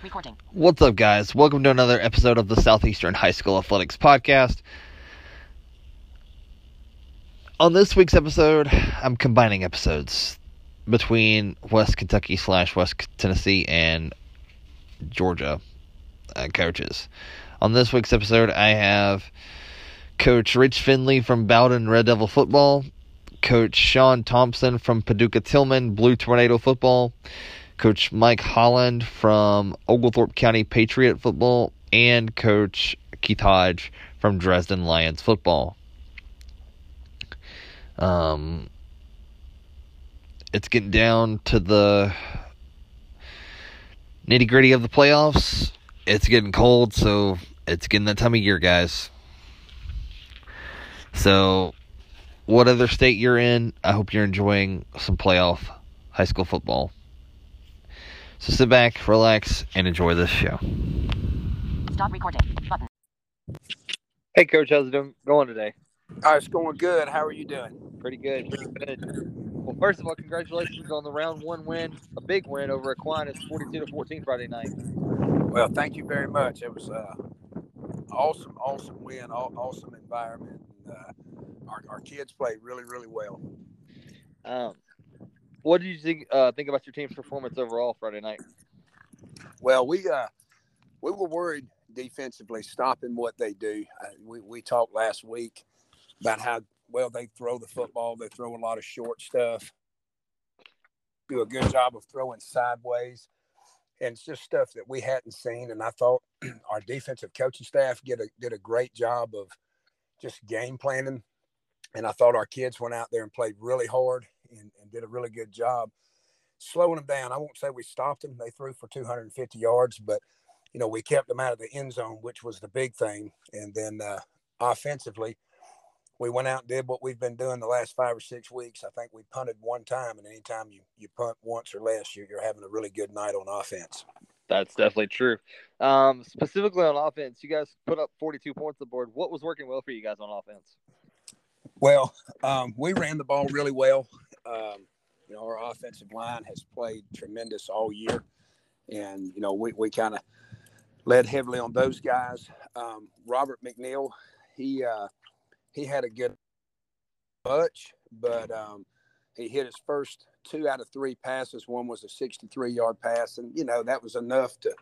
Recording. What's up, guys? Welcome to another episode of the Southeastern High School Athletics Podcast. On this week's episode, I'm combining episodes between West Kentucky slash West Tennessee and Georgia uh, coaches. On this week's episode, I have Coach Rich Finley from Bowdon Red Devil Football, Coach Sean Thompson from Paducah Tilghman Blue Tornado Football, Coach Mike Holland from Oglethorpe County Patriot Football, and Coach Keith Hodge from Dresden Lions Football. Um, it's getting down to the nitty gritty of the playoffs. It's getting cold, so it's getting that time of year, guys. So, what other state you're in, I hope you're enjoying some playoff high school football. So sit back, relax, and enjoy this show. Stop recording. Button. Hey, Coach, how's it doing, going today? Oh, it's going good. How are you doing? Pretty good, pretty good. Well, first of all, congratulations on the round one win, a big win over Aquinas, 42 to 14 Friday night. Well, thank you very much. It was uh, awesome, awesome win, awesome environment. Uh, our, our kids played really, really well. Um, what did you think, uh, think about your team's performance overall Friday night? Well, we uh, we were worried defensively stopping what they do. Uh, we we talked last week about how well they throw the football. They throw a lot of short stuff. Do a good job of throwing sideways, and it's just stuff that we hadn't seen. And I thought our defensive coaching staff did a did a great job of just game planning. And I thought our kids went out there and played really hard and, and did a really good job slowing them down. I won't say we stopped them. They threw for 250 yards, but you know we kept them out of the end zone, which was the big thing. And then uh, offensively, we went out and did what we've been doing the last five or six weeks. I think we punted one time, and anytime you you punt once or less, you're, you're having a really good night on offense. That's definitely true. Um, specifically on offense, you guys put up 42 points on the board. What was working well for you guys on offense? Well, um, we ran the ball really well. Um, you know, our offensive line has played tremendous all year, and you know we we kind of led heavily on those guys. Um, Robert McNeil, he uh, he had a good bunch, but um, he hit his first two out of three passes. One was a 63 yard pass, and you know that was enough to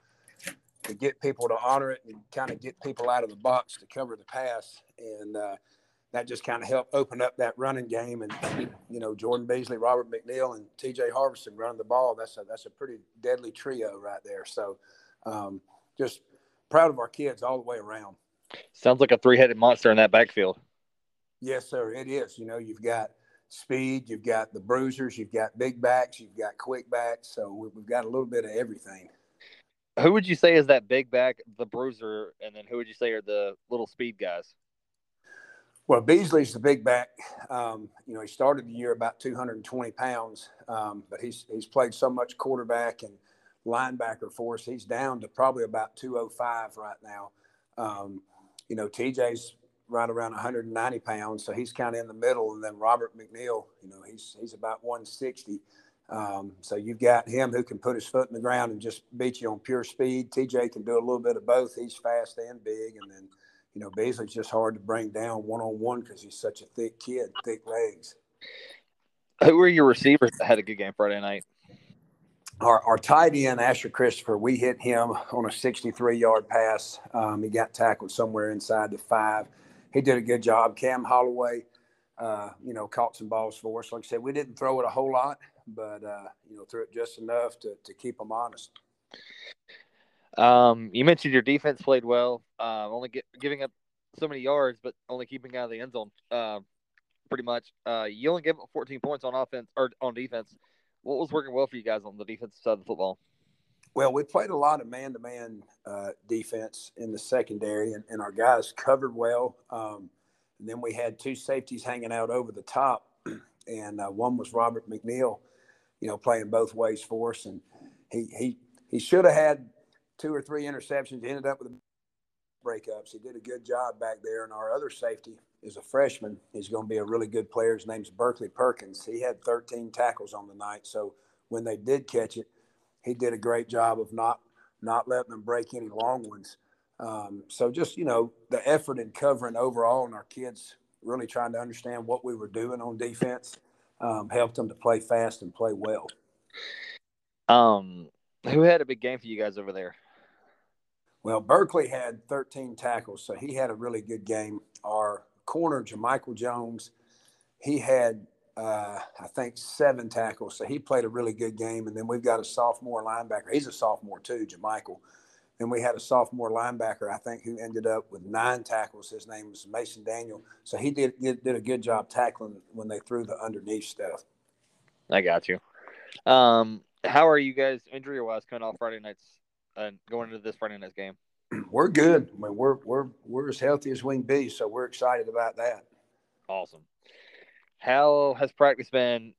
to get people to honor it and kind of get people out of the box to cover the pass, and uh, that just kind of helped open up that running game. And you know Jordan Beasley, Robert McNeil, and T.J. Harvison running the ball. That's a that's a pretty deadly trio right there. So um, just proud of our kids all the way around. Sounds like a three-headed monster in that backfield. Yes, sir. It is. You know, you've got speed, you've got the bruisers, you've got big backs, you've got quick backs. So we- we've got a little bit of everything. Who would you say is that big back, the bruiser, and then who would you say are the little speed guys? Well, Beasley's the big back. Um, you know, he started the year about 220 pounds, um, but he's he's played so much quarterback and linebacker for us. He's down to probably about 205 right now. Um, you know, TJ's right around 190 pounds, so he's kind of in the middle. And then Robert McNeil, you know, he's he's about 160. Um, so you've got him who can put his foot in the ground and just beat you on pure speed. TJ can do a little bit of both. He's fast and big, and then you know, Beasley's just hard to bring down one on one because he's such a thick kid, thick legs. Who were your receivers that had a good game Friday night? Our, our tight end, Asher Christopher, we hit him on a 63 yard pass. Um, he got tackled somewhere inside the five. He did a good job. Cam Holloway, uh, you know, caught some balls for us. Like I said, we didn't throw it a whole lot, but, uh, you know, threw it just enough to, to keep them honest. Um, you mentioned your defense played well, um, only get, giving up so many yards, but only keeping out of the end zone. Uh, pretty much. Uh, you only gave up 14 points on offense or on defense. What was working well for you guys on the defensive side of the football? Well, we played a lot of man to man defense in the secondary, and, and our guys covered well. Um, and then we had two safeties hanging out over the top, and uh, one was Robert McNeil, you know, playing both ways for us. And he he he should have had two or three interceptions. He ended up with breakups. He did a good job back there. And our other safety is a freshman. He's going to be a really good player. His name's Berkeley Perkins. He had 13 tackles on the night. So when they did catch it, he did a great job of not not letting them break any long ones. Um, so just you know the effort in covering overall, and our kids really trying to understand what we were doing on defense um, helped them to play fast and play well. Um, who had a big game for you guys over there? Well, Berkeley had 13 tackles, so he had a really good game. Our corner, Jamichael Jones, he had uh, I think seven tackles, so he played a really good game. And then we've got a sophomore linebacker. He's a sophomore too, Jamichael. Then we had a sophomore linebacker, I think, who ended up with nine tackles. His name was Mason Daniel. So he did did, did a good job tackling when they threw the underneath stuff. I got you. Um, how are you guys injury wise coming off Friday nights and going into this Friday night's game? We're good. I mean, we're we're we're as healthy as we can be, so we're excited about that. Awesome. How has practice been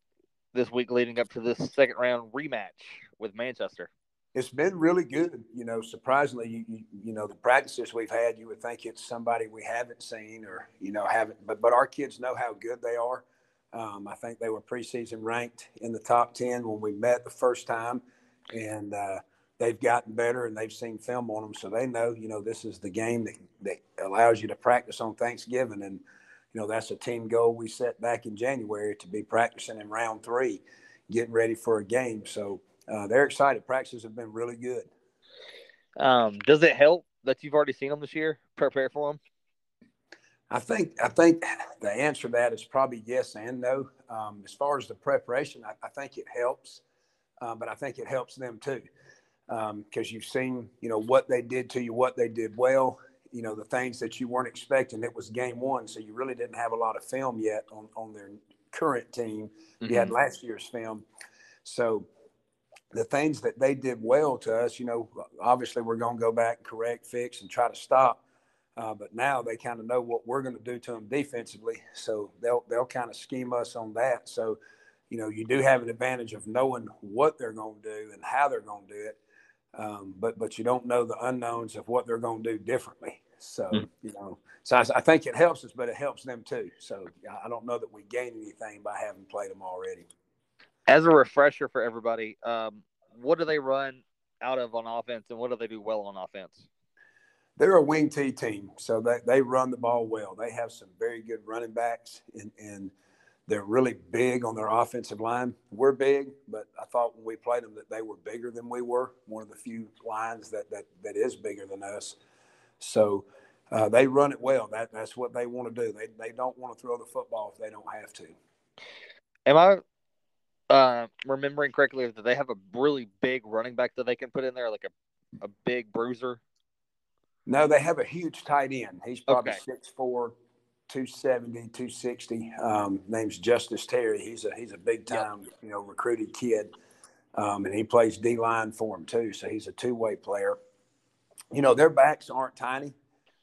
this week leading up to this second round rematch with Manchester? It's been really good. You know, surprisingly, you, you, you know the practices we've had, you would think it's somebody we haven't seen or you know haven't, but but our kids know how good they are. Um, I think they were preseason ranked in the top ten when we met the first time, and uh, they've gotten better and they've seen film on them, so they know you know this is the game that that allows you to practice on Thanksgiving and you know that's a team goal we set back in January to be practicing in round three, getting ready for a game. So uh, they're excited. Practices have been really good. Um, does it help that you've already seen them this year? Prepare for them. I think I think the answer to that is probably yes and no. Um, as far as the preparation, I, I think it helps, uh, but I think it helps them too because um, you've seen you know what they did to you, what they did well, you know the things that you weren't expecting. It was game one, so you really didn't have a lot of film yet on on their current team. Mm-hmm. You had mm-hmm. last year's film, so the things that they did well to us, you know, obviously we're going to go back, correct, fix, and try to stop. Uh, but now they kind of know what we're going to do to them defensively, so they'll they'll kind of scheme us on that. So, you know, you do have an advantage of knowing what they're going to do and how they're going to do it um, but but you don't know the unknowns of what they're going to do differently. So mm. you know, so I, I, think it helps us, but it helps them too. So I don't know that we gain anything by having played them already. As a refresher for everybody, um, what do they run out of on offense, and what do they do well on offense? They're a wing T team, so they, they run the ball well. They have some very good running backs, and and they're really big on their offensive line. We're big, but I thought when we played them that they were bigger than we were. One of the few lines that that, that is bigger than us. So uh, they run it well. That that's what they want to do. They they don't want to throw the football if they don't have to. Am I uh, remembering correctly that they have a really big running back that they can put in there, like a a big bruiser? No, they have a huge tight end. He's probably okay. six four, 270, 260. Um, name's Justice Terry. He's a he's a big time, yep. you know, recruited kid. Um, and he plays D line for him too. So he's a two way player. You know, their backs aren't tiny,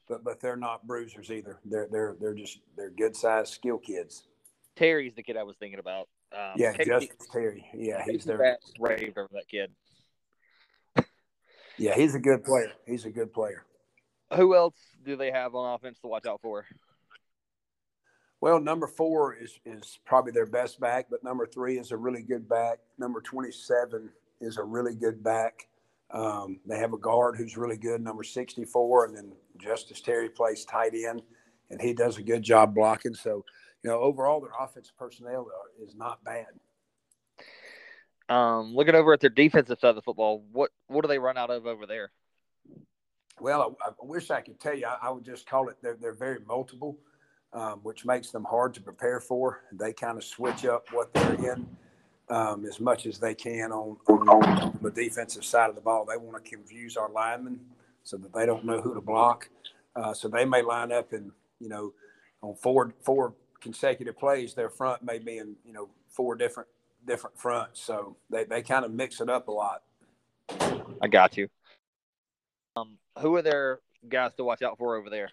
but but they're not bruisers either. They're they're they're just they're good sized skill kids. Terry's the kid I was thinking about. Um, yeah, Justice Terry. Yeah, he's there. Raved over that kid. yeah, he's a good player. He's a good player. Who else do they have on offense to watch out for? Well, number four is is probably their best back, but number three is a really good back. Number twenty seven is a really good back. Um, they have a guard who's really good, number sixty four, and then Justice Terry plays tight end, and he does a good job blocking. So, you know, overall their offensive personnel is not bad. Um, looking over at their defensive side of the football, what what do they run out of over there? Well, I, I wish I could tell you. I, I would just call it they're they're very multiple um, which makes them hard to prepare for. They kind of switch up what they're in um, as much as they can on, on, the defensive side of the ball. They want to confuse our linemen so that they don't know who to block. Uh, so they may line up and you know on four four consecutive plays, their front may be in you know four different different fronts. So they, they kind of mix it up a lot. I got you. Um, who are their guys to watch out for over there?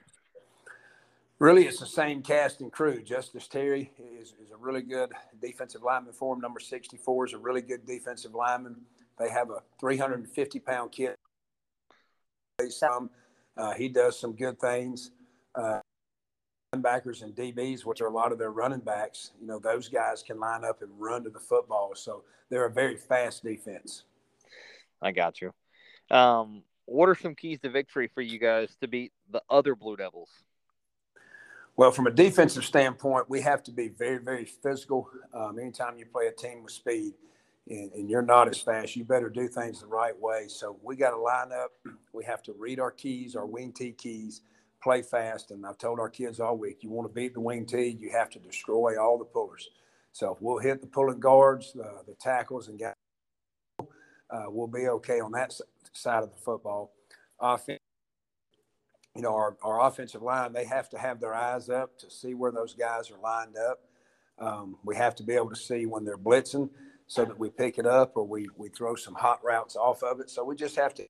Really it's the same cast and crew. Justice Terry is, is a really good defensive lineman for him. Number 64 is a really good defensive lineman. They have a 350 pound kid. Some, uh, he does some good things. Uh, linebackers and DBs, which are a lot of their running backs, you know, those guys can line up and run to the football. So they're a very fast defense. I got you. Um, what are some keys to victory for you guys to beat the other Blue Devils? Well, from a defensive standpoint, we have to be very, very physical. Um, anytime you play a team with speed and, and, you're not as fast, you better do things the right way. So we got to line up. We have to read our keys, our wing T keys, play fast. And I've told our kids all week, you want to beat the wing T, you have to destroy all the pullers. So if we'll hit the pulling guards, uh, the tackles, and guys, uh, we'll be okay on that side of the football. Offense you know, our, our offensive line, they have to have their eyes up to see where those guys are lined up. Um, we have to be able to see when they're blitzing so that we pick it up or we, we throw some hot routes off of it. So we just have to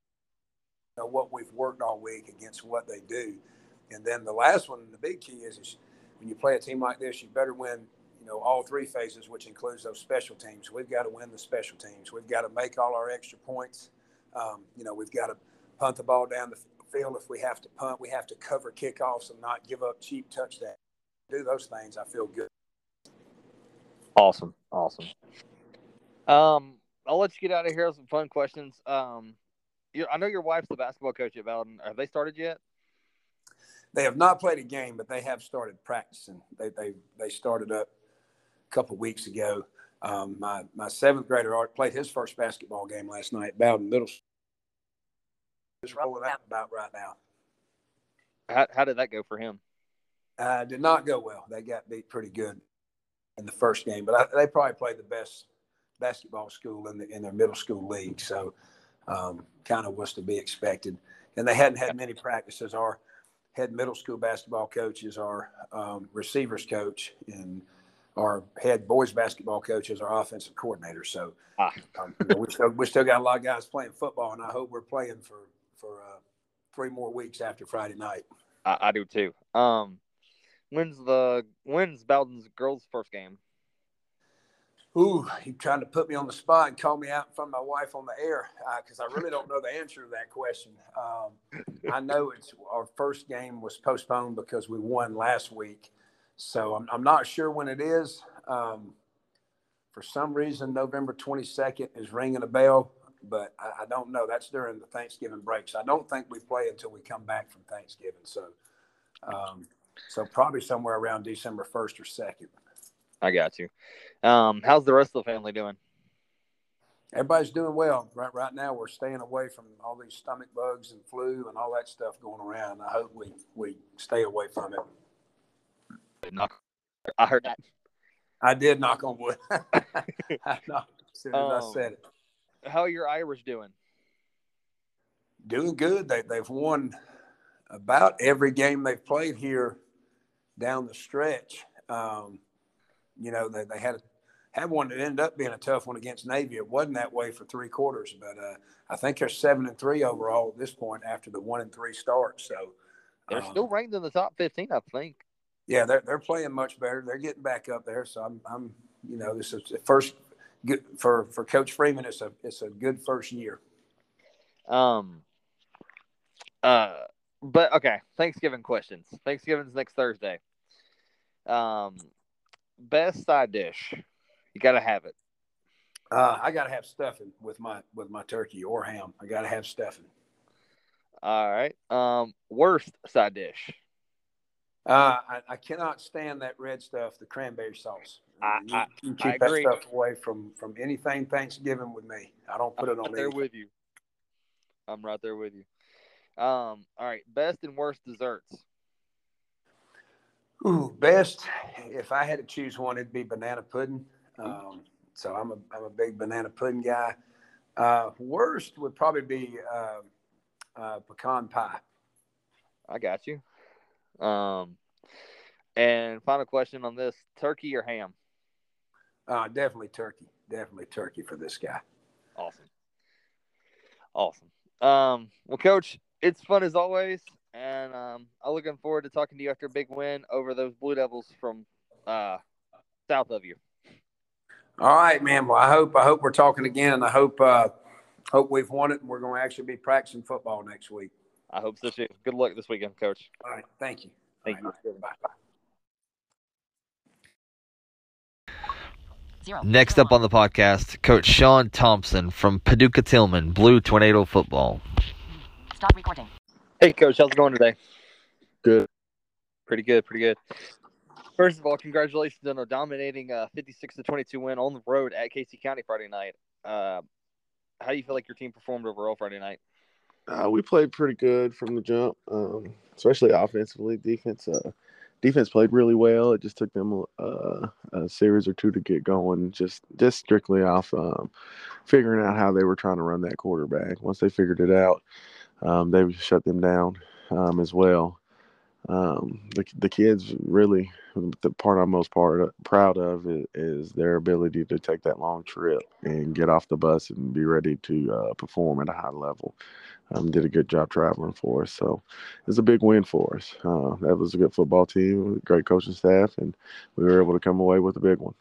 know what we've worked all week against what they do. And then the last one, the big key is, is when you play a team like this, you better win, you know, all three phases, which includes those special teams. We've got to win the special teams. We've got to make all our extra points. Um, you know, we've got to punt the ball down the feel if we have to punt, we have to cover kickoffs and not give up cheap touchdowns. Do those things, I feel good. Awesome, awesome. Um, I'll let you get out of here with some fun questions. Um, I know your wife's the basketball coach at Bowdon. Have they started yet? They have not played a game, but they have started practicing. They they they started up a couple weeks ago. Um, my my seventh grader Art played his first basketball game last night, Bowdon Middle just rolling out about right now. How, how did that go for him? Uh, did not go well. They got beat pretty good in the first game, but I, they probably played the best basketball school in the in their middle school league. So, um, kind of was to be expected. And they hadn't had many practices. Our head middle school basketball coach is our um, receivers coach, and our head boys basketball coach is our offensive coordinator. So, ah. um, you know, we still we still got a lot of guys playing football, and I hope we're playing for for uh, three more weeks after Friday night. I, I do too. Um, when's the when's Bowdon's girls' first game? Ooh, he trying to put me on the spot and call me out in front of my wife on the air because uh, I really don't know the answer to that question. Um, I know it's our first game was postponed because we won last week, so I'm, I'm not sure when it is. Um, for some reason, November 22nd is ringing a bell but I, I, don't know. That's during the Thanksgiving breaks. I don't think we play until we come back from Thanksgiving. So, um, so probably somewhere around December first or second. I got you. Um, how's the rest of the family doing? Everybody's doing well. Right, right now, we're staying away from all these stomach bugs and flu and all that stuff going around. I hope we we stay away from it. Knock. I heard that. I did knock on wood. I knocked as soon as um, I said it how are your Irish doing? Doing good. They they've won about every game they've played here down the stretch. Um, you know, they, they had a, had one that ended up being a tough one against Navy. It wasn't that way for three quarters, but uh, I think they're seven and three overall at this point after the one and three start. So they're um, still ranked in the top fifteen, I think. Yeah, they're they're playing much better. They're getting back up there. So I'm I'm you know this is the first good for for Coach Freeman. It's a it's a good first year. Um. Uh. But okay, Thanksgiving questions. Thanksgiving's next Thursday. Um, best side dish. You gotta have it. Uh, I gotta have stuffing with my with my turkey or ham. I gotta have stuffing. All right. Um, worst side dish. Uh, I, I cannot stand that red stuff, the cranberry sauce. I, you, I, you keep I that stuff away from from anything Thanksgiving with me. I don't put I'm it on. Right there with you. I'm right there with you. Um, all right, best and worst desserts. Ooh, best. If I had to choose one, it'd be banana pudding. Um, so I'm a I'm a big banana pudding guy. Uh, worst would probably be uh, uh, pecan pie. I got you. Um, and final question on this: turkey or ham? Uh, definitely turkey. Definitely turkey for this guy. Awesome. Awesome. Um, well, coach, it's fun as always, and um, I'm looking forward to talking to you after a big win over those Blue Devils from uh, south of you. All right, man. Well, I hope I hope we're talking again, and I hope uh, hope we've won it, and we're going to actually be practicing football next week. I hope so too. Good luck this weekend, Coach. All right. Thank you. Thank you. Bye. Bye. Next up on the podcast, Coach Sean Thompson from Paducah Tilghman, Blue Tornado Football. Stop recording. Hey, coach, how's it going today? Good. Pretty good, pretty good. First of all, congratulations on a dominating uh, 56 to 22 win on the road at Casey County Friday night. Uh, how do you feel like your team performed overall Friday night? Uh, we played pretty good from the jump, um, especially offensively. Defense, uh, defense played really well. It just took them uh, a series or two to get going, just just strictly off um, figuring out how they were trying to run that quarterback. Once they figured it out, um, they shut them down um, as well. Um, the the kids really the part I'm most part proud of is, is, their ability to take that long trip and get off the bus and be ready to uh, perform at a high level. Um, did a good job traveling for us, so it's a big win for us. Uh, that was a good football team, great coaching staff, and we were able to come away with a big one.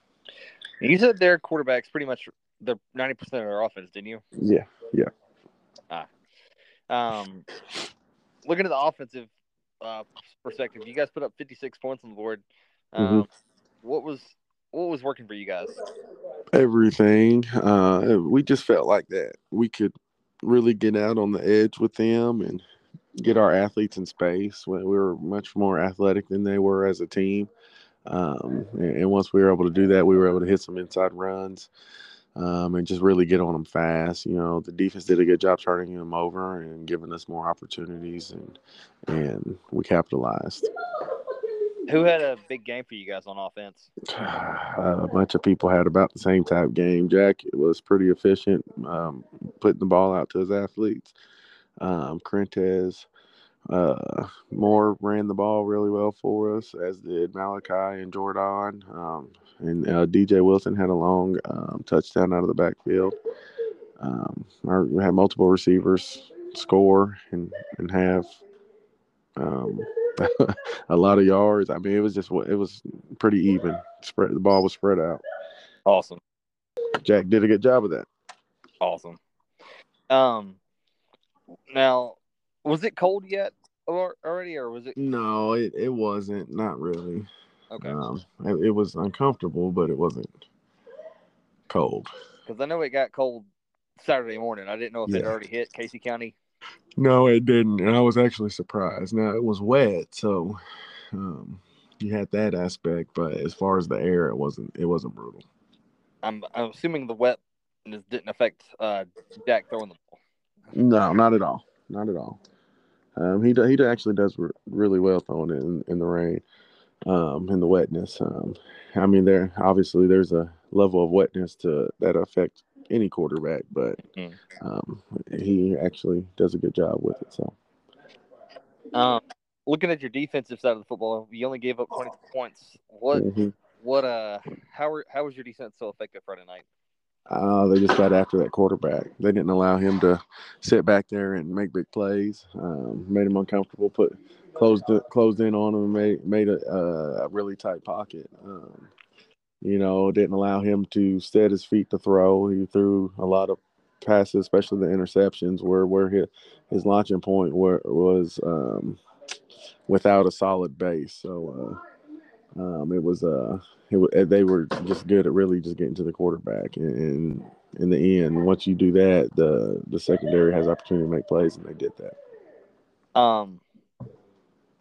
You said their quarterbacks pretty much the ninety percent of their offense, didn't you? Yeah, yeah. Ah, um, looking at the offensive uh, perspective, you guys put up 56 points on the board. Um, mm-hmm. What was what was working for you guys? Everything. Uh, we just felt like that we could really get out on the edge with them and get our athletes in space. We were much more athletic than they were as a team. Um, and once we were able to do that, we were able to hit some inside runs um, and just really get on them fast. You know, the defense did a good job turning them over and giving us more opportunities, and and we capitalized. Who had a big game for you guys on offense? a bunch of people had about the same type game. Jack was pretty efficient, um, putting the ball out to his athletes. Um, Corintez uh, Moore ran the ball really well for us, as did Malachi and Jordan. Um, and uh, DJ Wilson had a long um, touchdown out of the backfield. Um, our, we had multiple receivers score and and have um, a lot of yards. I mean, it was just it was pretty even. Spread the ball was spread out. Awesome. Jack did a good job of that. Awesome. Um, now was it cold yet or already, or was it? No, it, it wasn't. Not really. Okay. Um, it, it was uncomfortable, but it wasn't cold. Because I know it got cold Saturday morning. I didn't know if yeah. it already hit Casey County. No, it didn't, and I was actually surprised. Now it was wet, so um, you had that aspect, but as far as the air, it wasn't. It wasn't brutal. I'm I'm assuming the wetness didn't affect uh, Jack throwing the ball. No, not at all. Not at all. Um, he he actually does re- really well throwing it in, in the rain, um, in the wetness. Um, I mean, there obviously there's a level of wetness to that affect any quarterback, but mm-hmm. um, he actually does a good job with it. So, um, looking at your defensive side of the football, you only gave up 20 points. What mm-hmm. what uh how were, how was your defense so effective Friday night? Uh, they just got after that quarterback. They didn't allow him to sit back there and make big plays. Um, made him uncomfortable. Put closed closed in on him. Made made a, a really tight pocket. Um, you know, didn't allow him to set his feet to throw. He threw a lot of passes, especially the interceptions, where where his his launching point where was um, without a solid base. So uh, um, it was uh, it, they were just good at really just getting to the quarterback. And in the end, once you do that, the the secondary has opportunity to make plays, and they did that. Um,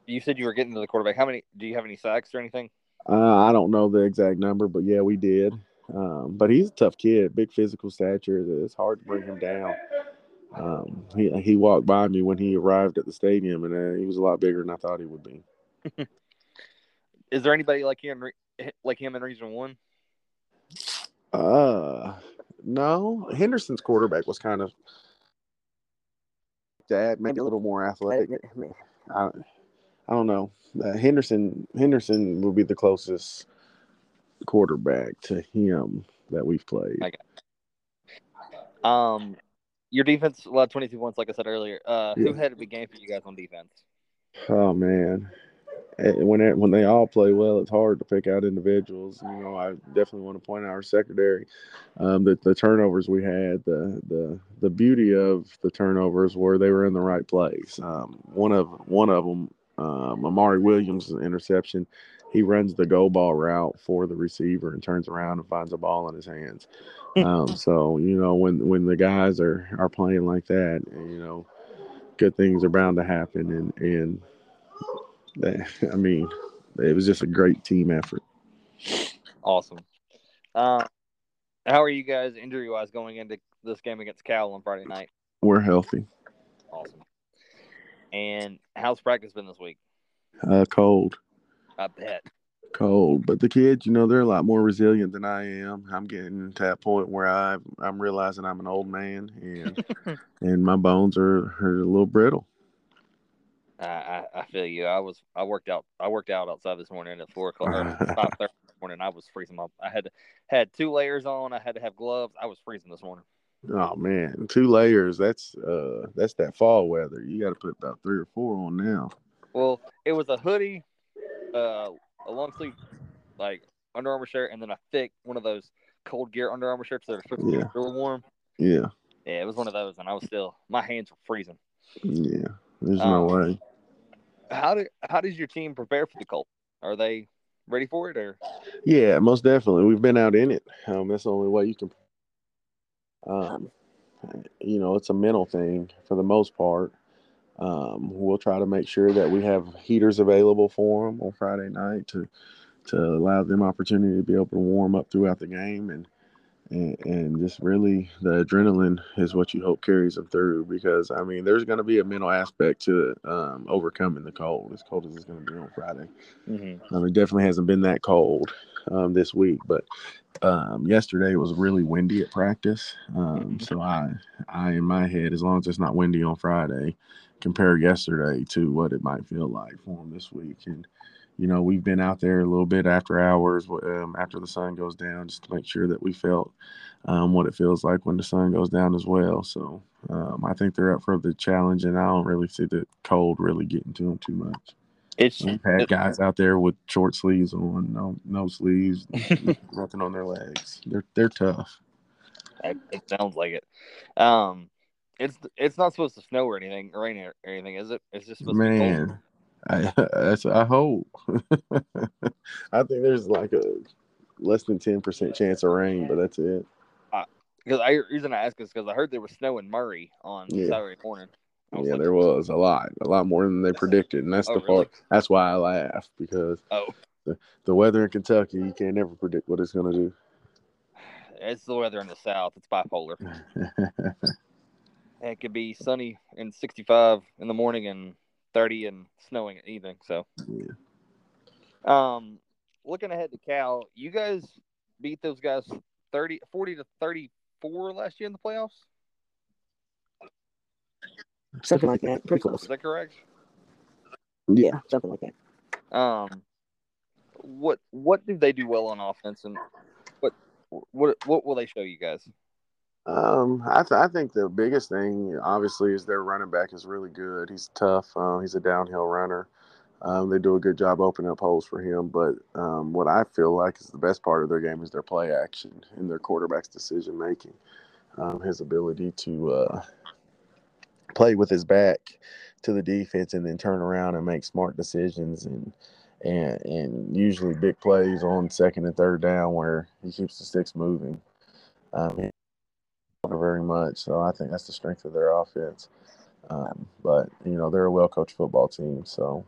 you said you were getting to the quarterback. How many? Do you have any sacks or anything? Uh, I don't know the exact number, but yeah, we did. Um, but he's a tough kid, big physical stature. It's hard to bring him down. Um, he he walked by me when he arrived at the stadium, and uh, he was a lot bigger than I thought he would be. Is there anybody like him like him in Region One? Uh, no. Henderson's quarterback was kind of that, maybe a little more athletic. I, I don't know. Uh, Henderson Henderson will be the closest quarterback to him that we've played. Um, your defense allowed 22 points, like I said earlier. Uh, yeah. who had a big game for you guys on defense? Oh man, when it, when they all play well, it's hard to pick out individuals. You know, I definitely want to point out our secondary, um, that the turnovers we had, the the the beauty of the turnovers were they were in the right place. Um, one of one of them, um, Amari Williams' interception, he runs the go ball route for the receiver and turns around and finds a ball in his hands. Um, so you know when when the guys are are playing like that, you know good things are bound to happen, and and that, I mean, it was just a great team effort. Awesome. Uh, how are you guys injury wise going into this game against Cal on Friday night? We're healthy. Awesome. And how's practice been this week? Uh, cold, I bet. cold, but the kids, you know, they're a lot more resilient than I am. I'm getting to that point where I I'm realizing I'm an old man, and and my bones are, are a little brittle. I, I, I feel you. I was I worked out I worked out outside this morning at four o'clock five thirty this morning. I was freezing my I had had two layers on. I had to have gloves. I was freezing this morning. Oh man, two layers. That's uh that's that fall weather. You got to put about three or four on now. Well, it was a hoodie, uh, a long sleeve like Under Armour shirt, and then a thick one of those cold gear Under Armour shirts that are supposed to be Yeah. really warm. Yeah, Yeah, it was one of those, and I was still my hands were freezing. yeah. There's no Um, way. How did how does your team prepare for the cold? Are they ready for it, or Yeah, most definitely. We've been out in it. Um, that's the only way you can. Um, you know, it's a mental thing for the most part. Um, we'll try to make sure that we have heaters available for them on Friday night to to allow them opportunity to be able to warm up throughout the game and and, and just really the adrenaline is what you hope carries them through because I mean there's going to be a mental aspect to um, overcoming the cold as cold as it's going to be on Friday. Um, it definitely hasn't been that cold um, this week, but um, yesterday was really windy at practice. Um, so I, I in my head, as long as it's not windy on Friday, compare yesterday to what it might feel like for them this week. And you know, we've been out there a little bit after hours, um, after the sun goes down, just to make sure that we felt um, what it feels like when the sun goes down as well. So um, I think they're up for the challenge, and I don't really see the cold really getting to them too much. It's We've had guys out there with short sleeves on, no no sleeves, nothing on their legs. They're they're tough. It, sounds like it. Um, it's it's not supposed to snow or anything, rain or anything, is it? It's just supposed to be cold. Man, I that's I hope. I think there's like a less than ten percent chance of rain, but that's it. Because I reason I ask is because I heard there was snow in Murray on Yeah. Saturday morning. Yeah, like, there was a lot, a lot more than they predicted, and that's Oh, the really? part. That's why I laugh because Oh, the weather in Kentucky, you can't ever predict what it's gonna do. it's the weather in the south. It's bipolar. It could be sunny and 65 in the morning and 30 and snowing at evening. So, Yeah. um, looking ahead to Cal, you guys beat those guys 30, 40 to 34 last year in the playoffs. Something like that. Pretty close. Is that correct? Yeah, something like that. Um, what what do they do well on offense, and what what what will they show you guys? Um, I, th- I think the biggest thing, obviously, is their running back is really good. He's tough. Uh, he's a downhill runner. Um, they do a good job opening up holes for him. But um, what I feel like is the best part of their game is their play action and their quarterback's decision making. Um, his ability to uh, play with his back to the defense and then turn around and make smart decisions and and and usually big plays on second and third down where he keeps the sticks moving. Um, very much. So I think that's the strength of their offense. Um, but you know they're a well coached football team, so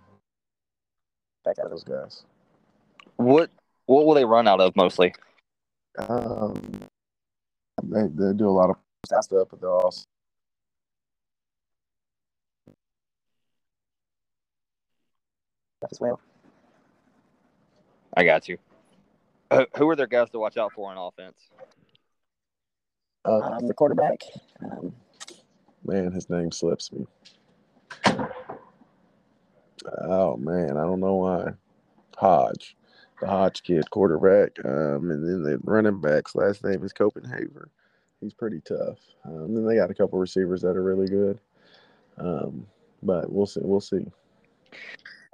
back out those guys. What what will they run out of mostly? Um, they they do a lot of stuff, but they'll also As well. I got you. Who- Who are their guys to watch out for on offense? uh, Um, the quarterback. Um, man, his name slips me. Oh man, I don't know why. Hodge, the Hodge kid, quarterback, um, and then the running back's last name is Copenhagen. He's pretty tough. Um, then they got a couple receivers that are really good. Um, but we'll see. We'll see.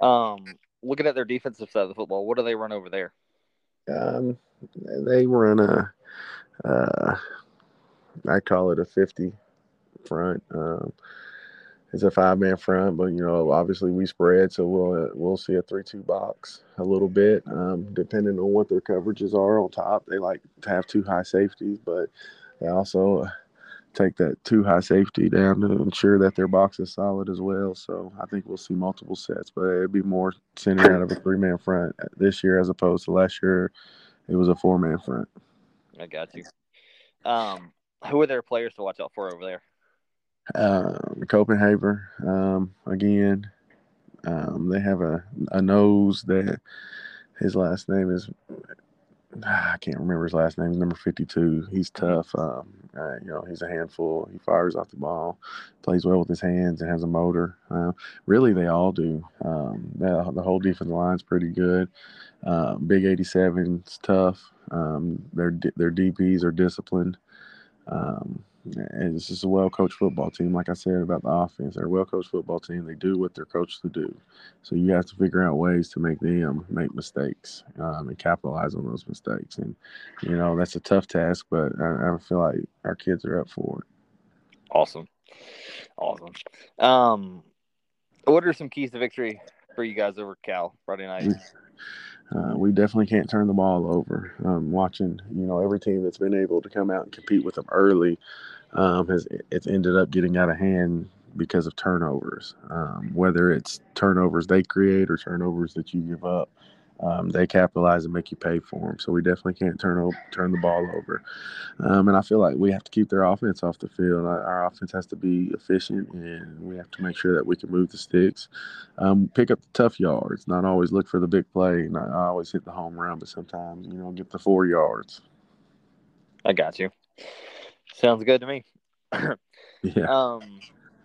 Um, looking at their defensive side of the football, what do they run over there? Um, they run a, uh, I call it a fifty front. Um, it's a five man front, but you know, obviously we spread, so we'll uh, we'll see a three two box a little bit, um, depending on what their coverages are on top. They like to have two high safeties, but they also take that too high safety down to ensure that their box is solid as well. So I think we'll see multiple sets, but it'd be more centered out of a three man front this year as opposed to last year. It was a four man front. I got you. Um, who are their players to watch out for over there? Um, Copenhagen, um, again, um, they have a, a nose that his last name is I can't remember his last name. He's number fifty-two. He's tough. Um, uh, you know, he's a handful. He fires off the ball, plays well with his hands, and has a motor. Uh, really, they all do. Um, the, the whole defensive line's pretty good. Uh, Big eighty-seven's tough. Um, their their DBs are disciplined. Um, it's just a well coached football team. Like I said about the offense, they're a well coached football team. They do what they're coached to do. So you have to figure out ways to make them make mistakes um, and capitalize on those mistakes. And, you know, that's a tough task, but I, I feel like our kids are up for it. Awesome. Awesome. Um, what are some keys to victory for you guys over Cal Friday night? Uh, we definitely can't turn the ball over. Um, watching, you know, every team that's been able to come out and compete with them early um, has it's ended up getting out of hand because of turnovers. Um, whether it's turnovers they create or turnovers that you give up, um, they capitalize and make you pay for them. So we definitely can't turn over, turn the ball over. Um, and I feel like we have to keep their offense off the field. Our, offense has to be efficient, and we have to make sure that we can move the sticks, um, pick up the tough yards. Not always look for the big play. Not always hit the home run, but sometimes you know get the four yards. I got you. Sounds good to me. yeah. Um,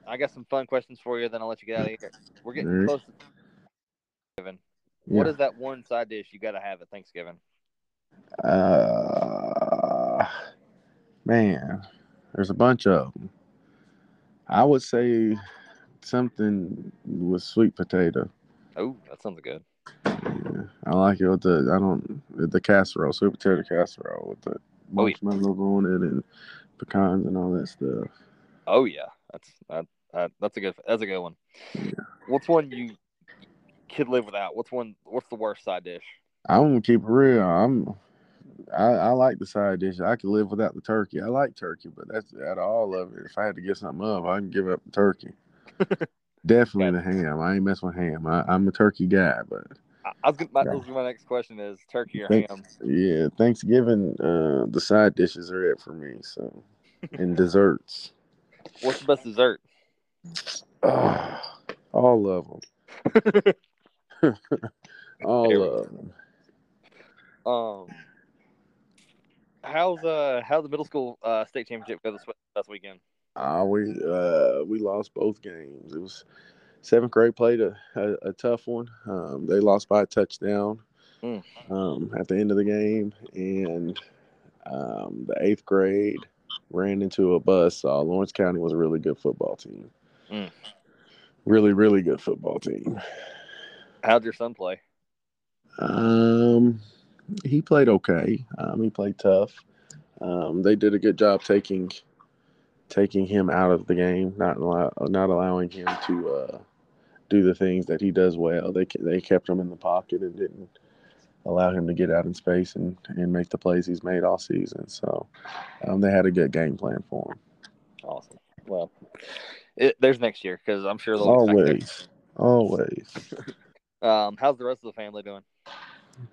I got some fun questions for you. Then I'll let you get out of here. We're getting right. close to Thanksgiving. What Yeah. is that one side dish you got to have at Thanksgiving? Uh, man, there's a bunch of them. I would say something with sweet potato. Oh, that sounds good. Yeah, I like it with the I don't the casserole, sweet potato casserole with the Oh, yeah. on it and pecans and all that stuff. Oh yeah, that's that, that that's a good that's a good one. Yeah. What's one you could live without? What's one? What's the worst side dish? I'm gonna keep it real. I'm I, I like the side dish. I could live without the turkey. I like turkey, but that's out of all of it. If I had to get something up, I can give up the turkey. Definitely the ham. I ain't messing with ham. I, I'm a turkey guy, but I, was gonna, my, next question is turkey or Thanks. ham? yeah, Thanksgiving, uh, the side dishes are it for me. So, and desserts, What's the best dessert? Ah, all of them, all Here of them. Um, how's uh how's the middle school uh state championship go this this weekend? Uh, we uh, we lost both games. It was seventh grade played a, a, a tough one. Um, they lost by a touchdown Mm. um, at the end of the game, and um, the eighth grade ran into a bus. Uh, Lawrence County was a really good football team. Mm. Really, really good football team. How'd your son play? Um, he played okay. Um, he played tough. Um, they did a good job taking taking him out of the game, not allow, not allowing him to uh, do the things that he does well. They they kept him in the pocket and didn't allow him to get out in space and, and make the plays he's made all season. So um, they had a good game plan for him. Awesome. Well, it, there's next year because I'm sure they'll. Always, always. Um, how's the rest of the family doing?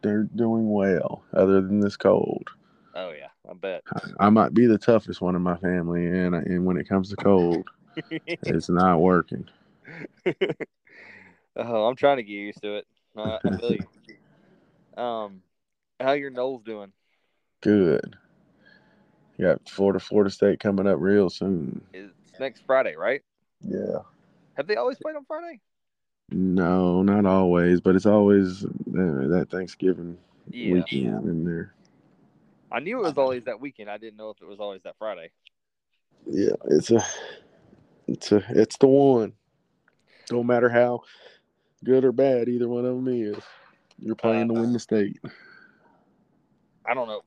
they're doing well. Other than this cold. Oh yeah, I bet. I might be the toughest one in my family, and and when it comes to cold, it's not working. oh, I'm trying to get used to it. Uh, I feel you. Um, how your Noles doing? Good. You got Florida, Florida State coming up real soon. It's next Friday, right? Yeah. Have they always played on Friday? No, not always, but it's always uh, that Thanksgiving Yeah. weekend in there. I knew it was always that weekend. I didn't know if it was always that Friday. Yeah, it's a, it's a, it's the one. Don't matter how good or bad either one of them is. You're playing to win the state. I don't know.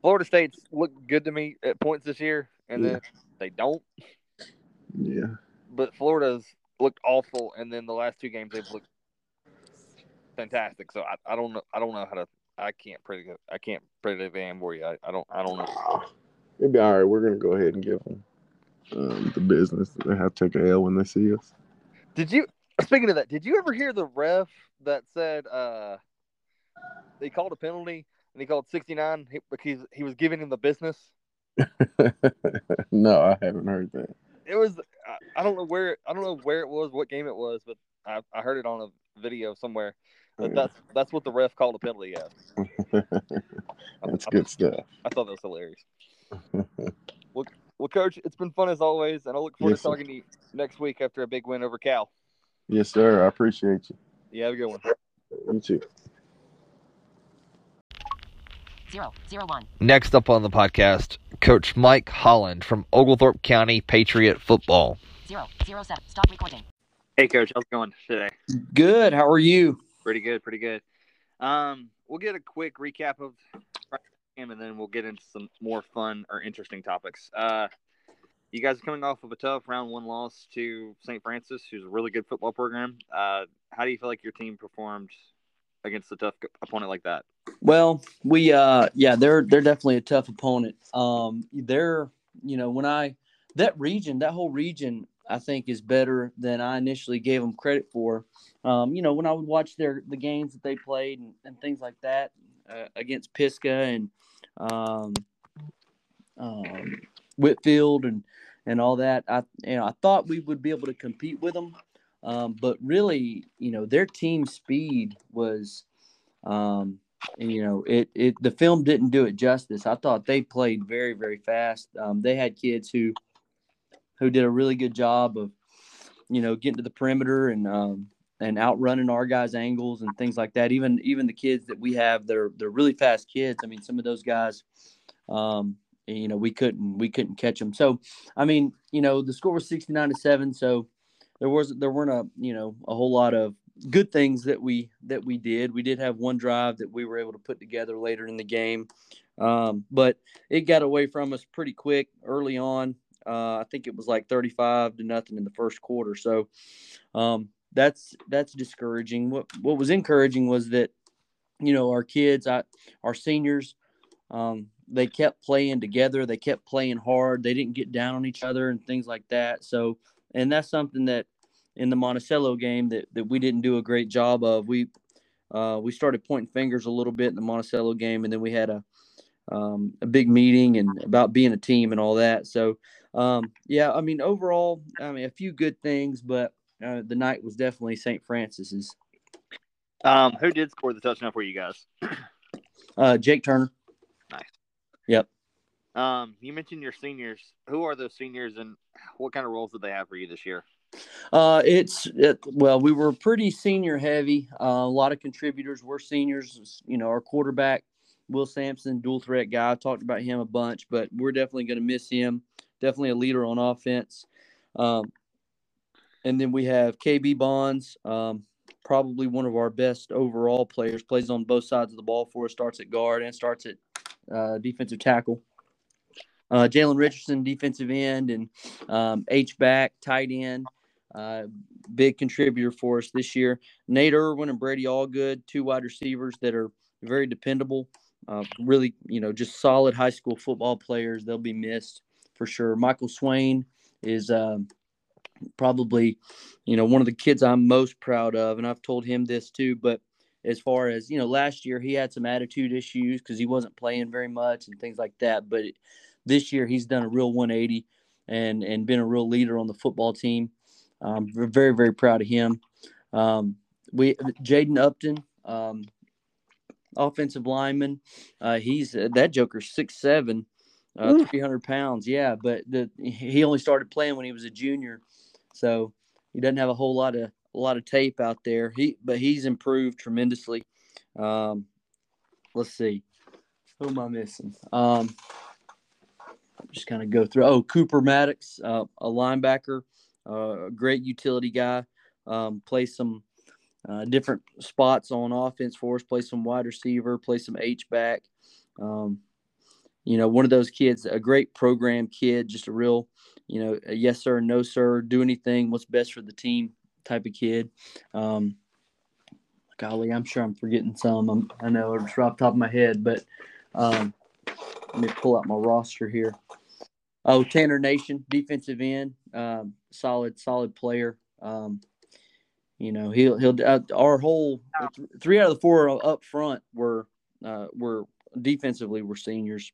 Florida State's looked good to me at points this year, and Yeah. then they don't. Yeah. But Florida's looked awful, and then the last two games they've looked fantastic. So I, I don't know. I don't know how to. I can't predict. I can't predict the game for you. I, I don't. I don't know. It'd be all right. We're gonna go ahead and give them um, the business. They have to take a L when they see us. Did you? Speaking of that, did you ever hear the ref that said uh, they called a penalty and he called 69 because he was giving him the business? no, I haven't heard that. It was I, I don't know where I don't know where it was, what game it was, but I, I heard it on a video somewhere. But that's that's what the ref called a penalty at. That's I- good stuff. I thought that was hilarious. well, well, coach, it's been fun as always, and I look forward Yes, to sir. talking to you next week after a big win over Cal. Yes, sir. I appreciate you. Yeah, have a good one. You too. Zero. Zero one. Next up on the podcast, Coach Mike Holland from Oglethorpe County Patriot Football. Zero. Zero seven. Stop recording. Hey, coach, how's it going today? Good. How are you? Pretty good, pretty good. Um, we'll get a quick recap of Friday's game, and then we'll get into some more fun or interesting topics. Uh, you guys are coming off of a tough round one loss to St. Francis, who's a really good football program. Uh, how do you feel like your team performed against a tough opponent like that? Well, we uh yeah, they're they're definitely a tough opponent. Um they're you know, when I that region, that whole region I think is better than I initially gave them credit for. Um, you know, when I would watch their the games that they played and, and things like that uh, against Pisgah and um, um, Whitfield and and all that, I you know I thought we would be able to compete with them, um, but really, you know, their team speed was, um, you know, it it the film didn't do it justice. I thought they played very very fast. Um, they had kids who who did a really good job of, you know, getting to the perimeter and um, and outrunning our guys' angles and things like that. Even even the kids that we have, they're they're really fast kids. I mean, some of those guys, um, you know, we couldn't we couldn't catch them. So, I mean, you know, the score was sixty nine to seven. So there was there weren't a you know a whole lot of good things that we that we did. We did have one drive that we were able to put together later in the game, um, but it got away from us pretty quick early on. Uh, I think it was like 35 to nothing in the first quarter. So um, that's that's discouraging. What what was encouraging was that you know our kids, I, our seniors, um, they kept playing together. They kept playing hard. They didn't get down on each other and things like that. So and that's something that in the Monticello game that, that we didn't do a great job of. We uh, we started pointing fingers a little bit in the Monticello game, and then we had a um, a big meeting and about being a team and all that. So um, yeah, I mean overall, I mean a few good things, but uh, the night was definitely St. Francis's. Um, who did score the touchdown for you guys? Uh, Jake Turner. Um, you mentioned your seniors. Who are those seniors, and what kind of roles did they have for you this year? Uh, it's it, well, we were pretty senior heavy. Uh, a lot of contributors were seniors. You know, our quarterback, Will Sampson, dual threat guy. I talked about him a bunch, but we're definitely going to miss him. Definitely a leader on offense. Um, and then we have KB Bonds, um, probably one of our best overall players. Plays on both sides of the ball for us. Starts at guard and starts at uh, defensive tackle. Uh, Jalen Richardson, defensive end, and um, H back, tight end. Uh, big contributor for us this year. Nate Irwin and Brady Allgood, two wide receivers that are very dependable. Uh, really, you know, just solid high school football players. They'll be missed for sure. Michael Swain is um, probably, you know, one of the kids I'm most proud of, and I've told him this too. But as far as you know, last year he had some attitude issues because he wasn't playing very much and things like that. But this year he's done a real 180 and and been a real leader on the football team. Um, we're very very proud of him. Um, we Jaden Upton, um, offensive lineman. Uh, he's uh, that joker six seven, uh, three hundred pounds. Yeah, but the he only started playing when he was a junior, so he doesn't have a whole lot of a lot of tape out there. He but he's improved tremendously. Um, let's see, who am I missing? Um, just kind of go through. Oh, Cooper Maddox, uh, a linebacker, uh, a great utility guy. Um, plays some uh, different spots on offense for us. Play some wide receiver. Play some H back. Um, you know, one of those kids, a great program kid, just a real, you know, yes sir, no sir, do anything, what's best for the team type of kid. Um, golly, I'm sure I'm forgetting some. I'm, I know it's right off the top of my head, but um, let me pull out my roster here. Oh, Tanner Nation, defensive end, um, solid, solid player. Um, you know, he'll he'll uh, our whole three out of the four up front were uh, were defensively were seniors.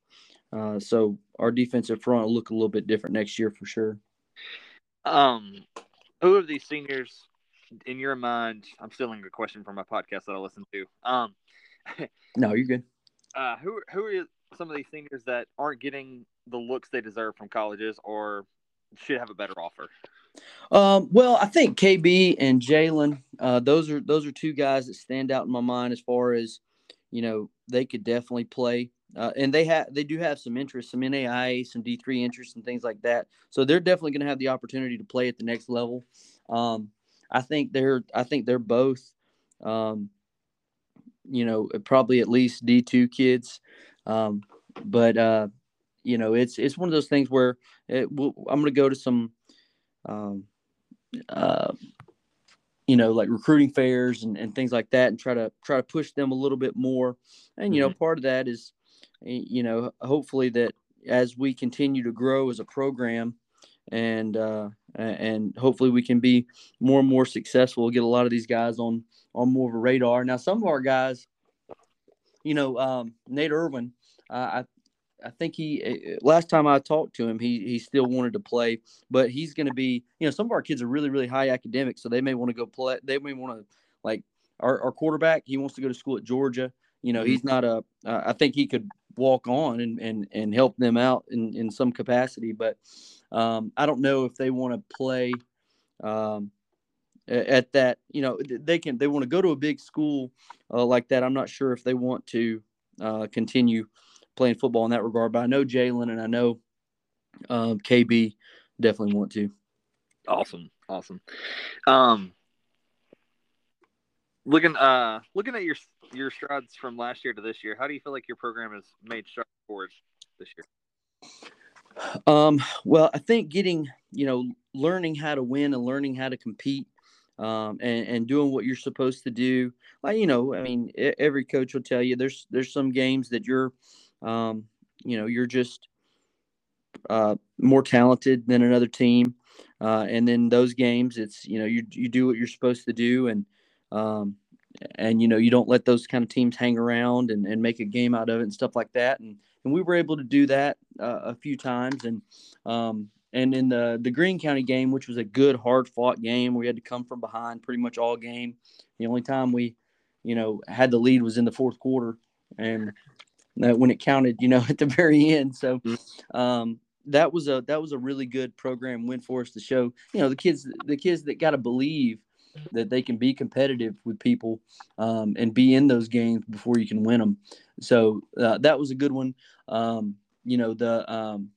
Uh, so our defensive front will look a little bit different next year for sure. Um, who of these seniors, in your mind, I'm stealing a question from my podcast that I listen to. Um, no, you're good. Uh, who who are some of these seniors that aren't getting the looks they deserve from colleges, or should have a better offer? Um, well, I think KB and Jalen, uh, those are those are two guys that stand out in my mind as far as you know they could definitely play. Uh, and they have they do have some interest, some NAIA, some D three interest, and things like that. So they're definitely going to have the opportunity to play at the next level. Um, I think they're I think they're both, um, you know, probably at least D two kids. Um, but uh, you know, it's it's one of those things where it, we'll, I'm going to go to some, um, uh, you know, like recruiting fairs and, and things like that, and try to try to push them a little bit more. And you know, mm-hmm. part of that is, you know, hopefully that as we continue to grow as a program, and uh, and hopefully we can be more and more successful. Get a lot of these guys on on more of a radar. Now, some of our guys, you know, um, Nate Irwin, uh, I I think he eh, eh, last time I talked to him, he he still wanted to play, but he's going to be, you know, some of our kids are really really high academic, so they may want to go play. They may want to like our, our quarterback. He wants to go to school at Georgia. You know, mm-hmm. he's not a. Uh, I think he could walk on and and and help them out in in some capacity, but um, I don't know if they want to play. Um, at that, you know, they can they want to go to a big school uh, like that. I'm not sure if they want to uh, continue playing football in that regard. But I know Jalen and I know um, KB definitely want to. Awesome, awesome. Um, looking uh looking at your your strides from last year to this year, how do you feel like your program has made strides forward this year? Um, well, I think getting you know learning how to win and learning how to compete um, and, and doing what you're supposed to do. Like you know, I mean, every coach will tell you there's there's some games that you're um, you know, you're just uh, more talented than another team. Uh, and then those games, it's you know you you do what you're supposed to do, and um, and you know you don't let those kind of teams hang around and, and make a game out of it and stuff like that. And and we were able to do that uh, a few times. And um, and in the the Greene County game, which was a good hard fought game, we had to come from behind pretty much all game. The only time we, you know, had the lead was in the fourth quarter, and uh, when it counted, you know, at the very end. So um, that was a that was a really good program win for us to show, you know, the kids the kids that got to believe that they can be competitive with people um, and be in those games before you can win them. So uh, that was a good one. Um, you know the um,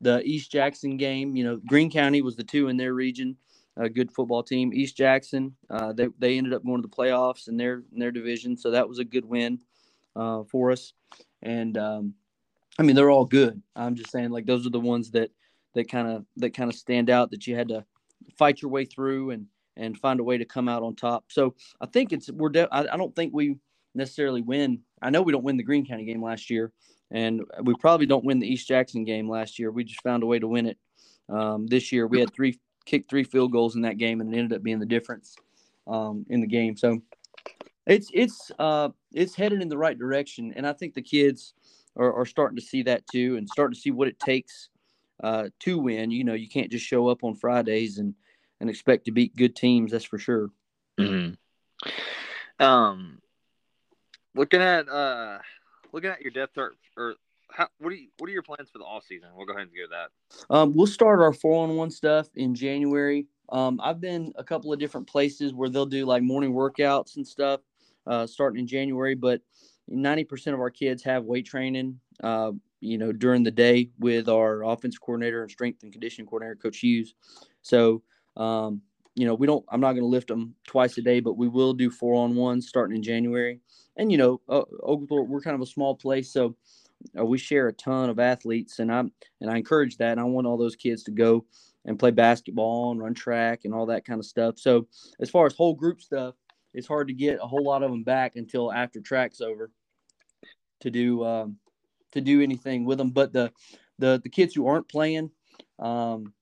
the East Jackson game. You know Greene County was the two in their region. A good football team. East Jackson, uh, they they ended up going to the playoffs in their in their division, so that was a good win uh, for us and um, I mean they're all good. I'm just saying like those are the ones that that kind of that kind of stand out that you had to fight your way through and and find a way to come out on top. So I think it's we're de- I, I don't think we necessarily win. I know we don't win the Greene County game last year, and we probably don't win the East Jackson game last year. We just found a way to win it um, this year. We had three kicked three field goals in that game, and it ended up being the difference um, in the game. So it's it's uh it's headed in the right direction, and I think the kids are, are starting to see that too, and starting to see what it takes uh, to win. You know, you can't just show up on Fridays and and expect to beat good teams. That's for sure. Mm-hmm. Um, looking at uh, looking at your depth chart, or how, what are you, what are your plans for the off season? We'll go ahead and go to that. Um, we'll start our four on one stuff in January. Um, I've been a couple of different places where they'll do like morning workouts and stuff uh, starting in January, but 90% of our kids have weight training, uh, you know, during the day with our offense coordinator and strength and conditioning coordinator, Coach Hughes. So, um, you know, we don't, I'm not going to lift them twice a day, but we will do four on one starting in January. And, you know, uh, Oglethorpe, we're kind of a small place. So uh, we share a ton of athletes and I'm, and I encourage that. And I want all those kids to go and play basketball and run track and all that kind of stuff. So as far as whole group stuff, it's hard to get a whole lot of them back until after track's over to do um, to do anything with them. But the the the kids who aren't playing um,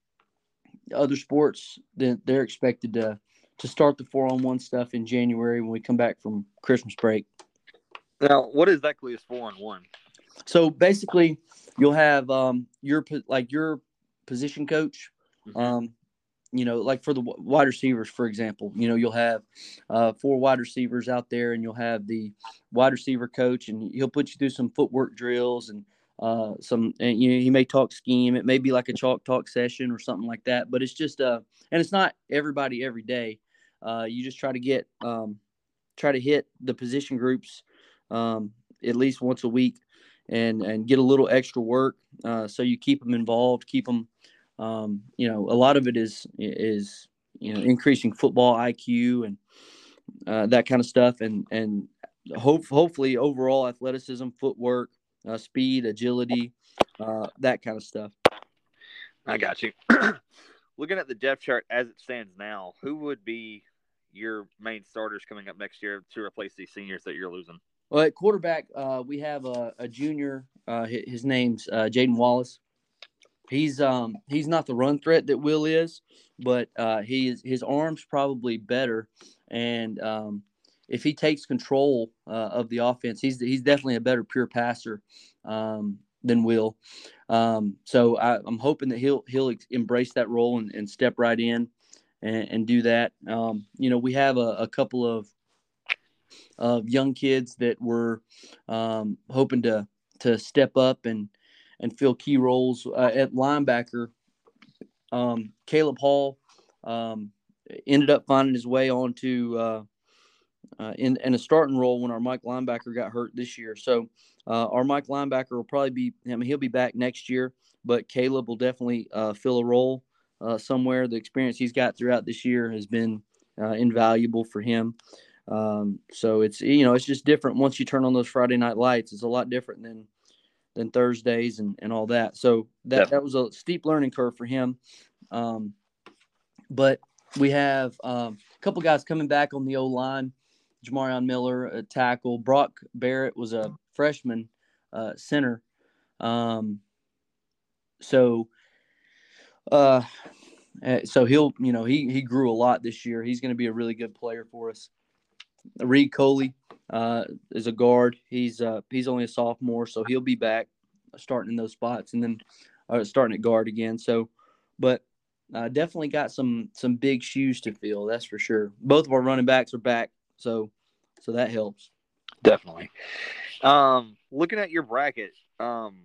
other sports, then they're expected to to start the four on one stuff in January when we come back from Christmas break. Now, what exactly is four on one? So basically, you'll have um, your like your position coach. Mhm. Um, you know, like for the wide receivers, for example, you know, you'll have uh, four wide receivers out there, and you'll have the wide receiver coach, and he'll put you through some footwork drills and uh, some, and you know, he may talk scheme. It may be like a chalk talk session or something like that, but it's just uh, and it's not everybody every day. Uh, you just try to get um, try to hit the position groups um, at least once a week and and get a little extra work uh, so you keep them involved keep them um, you know a lot of it is is you know increasing football iq and uh, that kind of stuff and and hope hopefully overall athleticism footwork uh, speed agility uh, that kind of stuff I got you. Looking at the depth chart as it stands now, who would be your main starters coming up next year to replace these seniors that you're losing? Well, at quarterback, uh, we have a, a junior. Uh, his name's uh, Jaden Wallace. He's um he's not the run threat that Will is, but uh, he is his arms probably better, and um, if he takes control uh, of the offense, he's he's definitely a better pure passer um, than Will. Um, so I, I'm hoping that he'll he'll embrace that role and, and step right in and, and do that. Um, you know, we have a, a couple of of young kids that were um, hoping to to step up and and fill key roles uh, at linebacker. Um, Caleb Hall um, ended up finding his way onto uh, uh, in, in a starting role when our Mike linebacker got hurt this year. So uh, our Mike linebacker will probably be. I mean, he'll be back next year, but Caleb will definitely uh, fill a role uh, somewhere. The experience he's got throughout this year has been uh, invaluable for him. Um, so it's you know it's just different once you turn on those Friday night lights. It's a lot different than than Thursdays and, and all that. So that, that was a steep learning curve for him. Um, but we have um, a couple guys coming back on the O line. Jamarion Miller, a tackle. Brock Barrett was a freshman uh, center. Um, so, uh, eh, so he'll, you know, he he grew a lot this year. He's going to be a really good player for us. Reed Coley uh, is a guard. He's uh, he's only a sophomore, so he'll be back starting in those spots, and then uh, starting at guard again. So, but uh, definitely got some some big shoes to fill. That's for sure. Both of our running backs are back, so so that helps. Definitely. Um, looking at your bracket, um,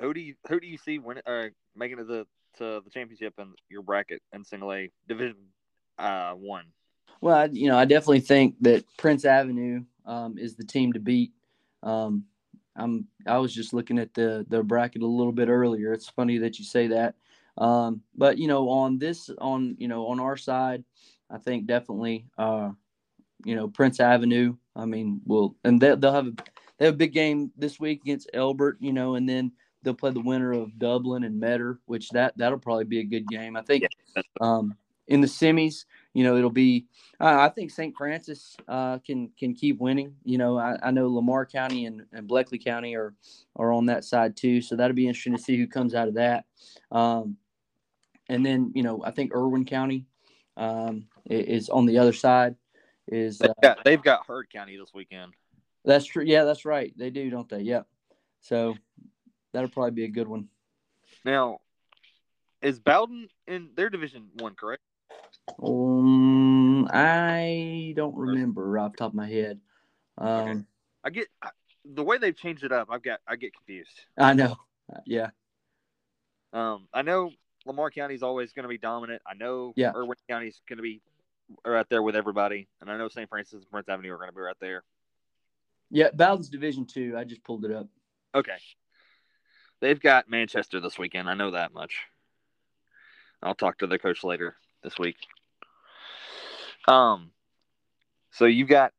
who do you who do you see win uh, making it to the to the championship in your bracket in single A division uh one? Well, I, you know, I definitely think that Prince Avenue um, is the team to beat. Um, I'm I was just looking at the the bracket a little bit earlier. It's funny that you say that. Um, but you know, on this on you know on our side, I think definitely uh, you know Prince Avenue. I mean, will and they, they'll have a they have a big game this week against Elbert. You know, and then they'll play the winner of Dublin and Metter, which that that'll probably be a good game. I think um, in the semis, you know, it'll be. I think St. Francis uh, can can keep winning. You know, I, I know Lamar County and, and Bleckley County are are on that side too, so that'll be interesting to see who comes out of that. Um, and then you know, I think Irwin County um, is on the other side. Is They've uh, got they've got Heard County this weekend. that's true? Yeah, that's right. They do, don't they? Yep. So that'll probably be a good one. Now, is Bowdon in their division one correct? Um, I don't remember off the top of my head. Um, I get I, the way they've changed it up. I've got I get confused. I know. Yeah. Um, I know Lamar County's always going to be dominant. I know Yeah. Irwin County's going to be right there with everybody, and I know St. Francis and Prince Avenue are going to be right there. Yeah, Bowdon's Division Two. I just pulled it up. Okay, they've got Manchester this weekend. I know that much. I'll talk to the coach later this week. Um, so you've got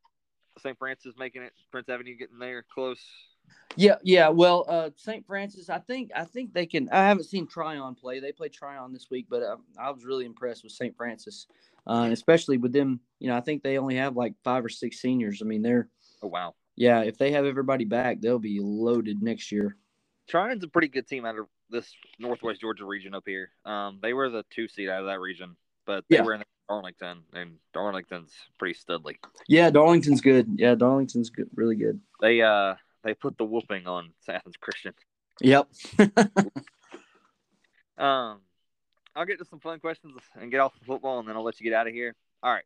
St. Francis making it, Prince Avenue getting there close. Yeah, yeah. Well, uh, St. Francis, I think, I think they can. I haven't seen Trion play. They played Trion this week, but uh, I was really impressed with St. Francis, uh, especially with them. You know, I think they only have like five or six seniors. I mean, they're Oh wow. yeah. If they have everybody back, they'll be loaded next year. Trion's a pretty good team out of this Northwest Georgia region up here. Um, they were the two seed out of that region, but they Yeah. were in Darlington, and Darlington's pretty studly. Yeah, Darlington's good. Yeah, Darlington's good, really good. They uh they put the whooping on Athens Christian. Yep. Um, I'll get to some fun questions and get off the football, and then I'll let you get out of here. All right.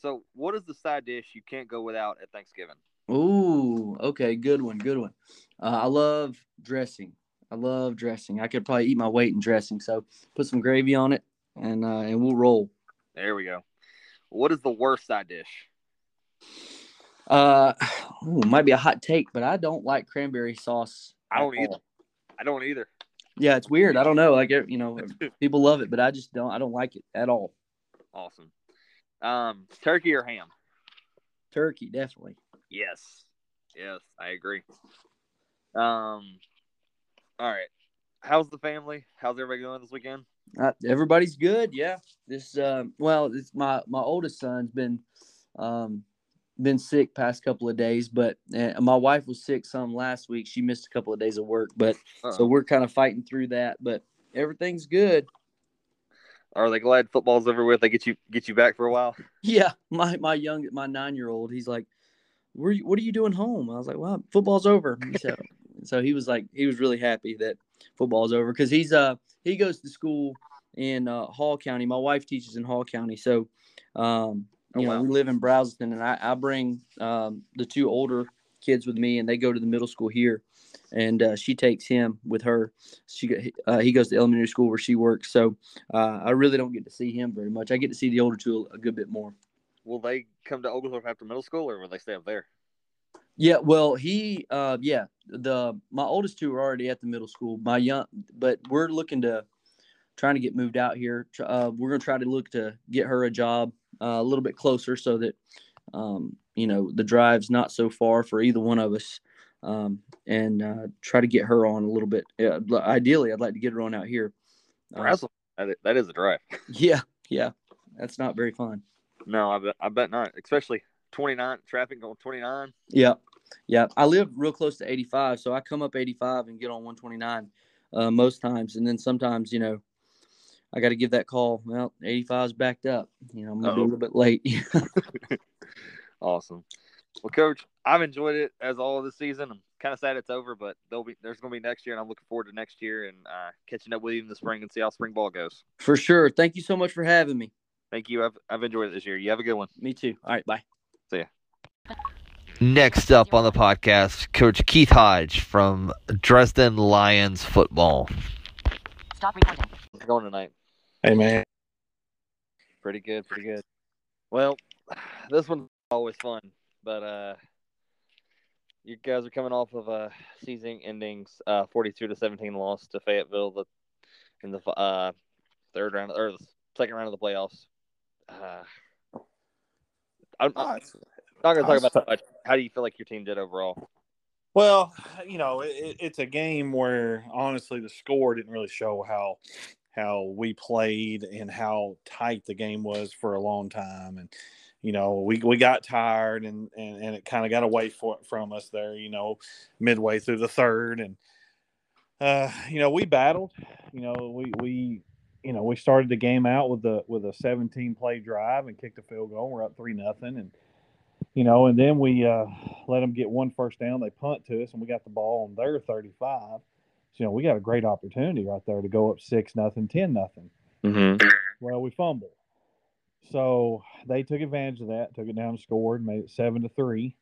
So, what is the side dish you can't go without at Thanksgiving? Ooh, okay, good one, good one. Uh, I love dressing. I love dressing. I could probably eat my weight in dressing. So put some gravy on it, and uh, and we'll roll. There we go. What is the worst side dish? Uh, ooh, might be a hot take, but I don't like cranberry sauce. I don't either. all. I don't either. Yeah, it's weird. I don't know. Like you know, people love it, but I just don't. I don't like it at all. Awesome. Um, turkey or ham? Turkey, definitely. Yes. Yes, I agree. Um, all right. How's the family? How's everybody going this weekend? Uh, everybody's good. Yeah. This um well, it's my my oldest son's been um been sick past couple of days, but uh, my wife was sick some last week. She missed a couple of days of work, but so Uh-oh. we're kind of fighting through that. But everything's good. Are they glad football's over with? They get you get you back for a while. Yeah, my my young my nine year old, he's like, "Where what are you doing home?" I was like, "Well, football's over." So so he was like, he was really happy that football's over because he's uh he goes to school in uh, Hall County. My wife teaches in Hall County, so um you know we live in Brownston, and I I bring um the two older kids with me, and they go to the middle school here. And uh, she takes him with her. She uh, he goes to elementary school where she works, so uh, I really don't get to see him very much. I get to see the older two a, a good bit more. Will they come to Oglethorpe after middle school, or will they stay up there? Yeah, well, he, uh, yeah, the my oldest two are already at the middle school. My young, but we're looking to trying to get moved out here. Uh, we're gonna try to look to get her a job uh, a little bit closer so that, um, you know, the drive's not so far for either one of us, um, and uh, try to get her on a little bit. Yeah, ideally, I'd like to get her on out here. Uh, That is, a drive. yeah, yeah, that's not very fun. No, I bet I bet not. Especially twenty nine traffic going twenty nine. Yeah, yeah. I live real close to 85, so I come up 85 and get on 129 uh, most times, and then sometimes, you know, I got to give that call. Well, 85 is backed up. You know, I'm gonna be a little bit late. Awesome. Well, coach, I've enjoyed it as all of this season. I'm kind of sad it's over, but there'll be there's going to be next year, and I'm looking forward to next year and uh, catching up with you in the spring and see how spring ball goes. for sure. Thank you so much for having me. Thank you. I've I've enjoyed it this year. You have a good one. Me too. All right, bye. See ya. Next up on the podcast, Coach Keith Hodge from Dresden Lions football. Stop recording. How's it going tonight? Hey man, Pretty good. Pretty good. Well, this one's always fun, but uh, you guys are coming off of a season endings uh 42 to 17 loss to Fayetteville the in the uh third round or the second round of the playoffs. Uh, I'm, I'm not going to talk about that much. How do you feel like your team did overall? Well, you know, it, it's a game where honestly the score didn't really show how how we played and how tight the game was for a long time, and you know we we got tired and and, and it kind of got away for, from us there. You know, midway through the third, and uh, you know we battled. You know, we we you know we started the game out with the with a 17 play drive and kicked a field goal. We're up three nothing, and you know, and then we uh, let them get one first down. They punt to us, and we got the ball on their 35. You know, we got a great opportunity right there to go up six nothing, ten nothing. Mm-hmm. Well, we fumbled. So they took advantage of that, took it down, scored, made it seven to three,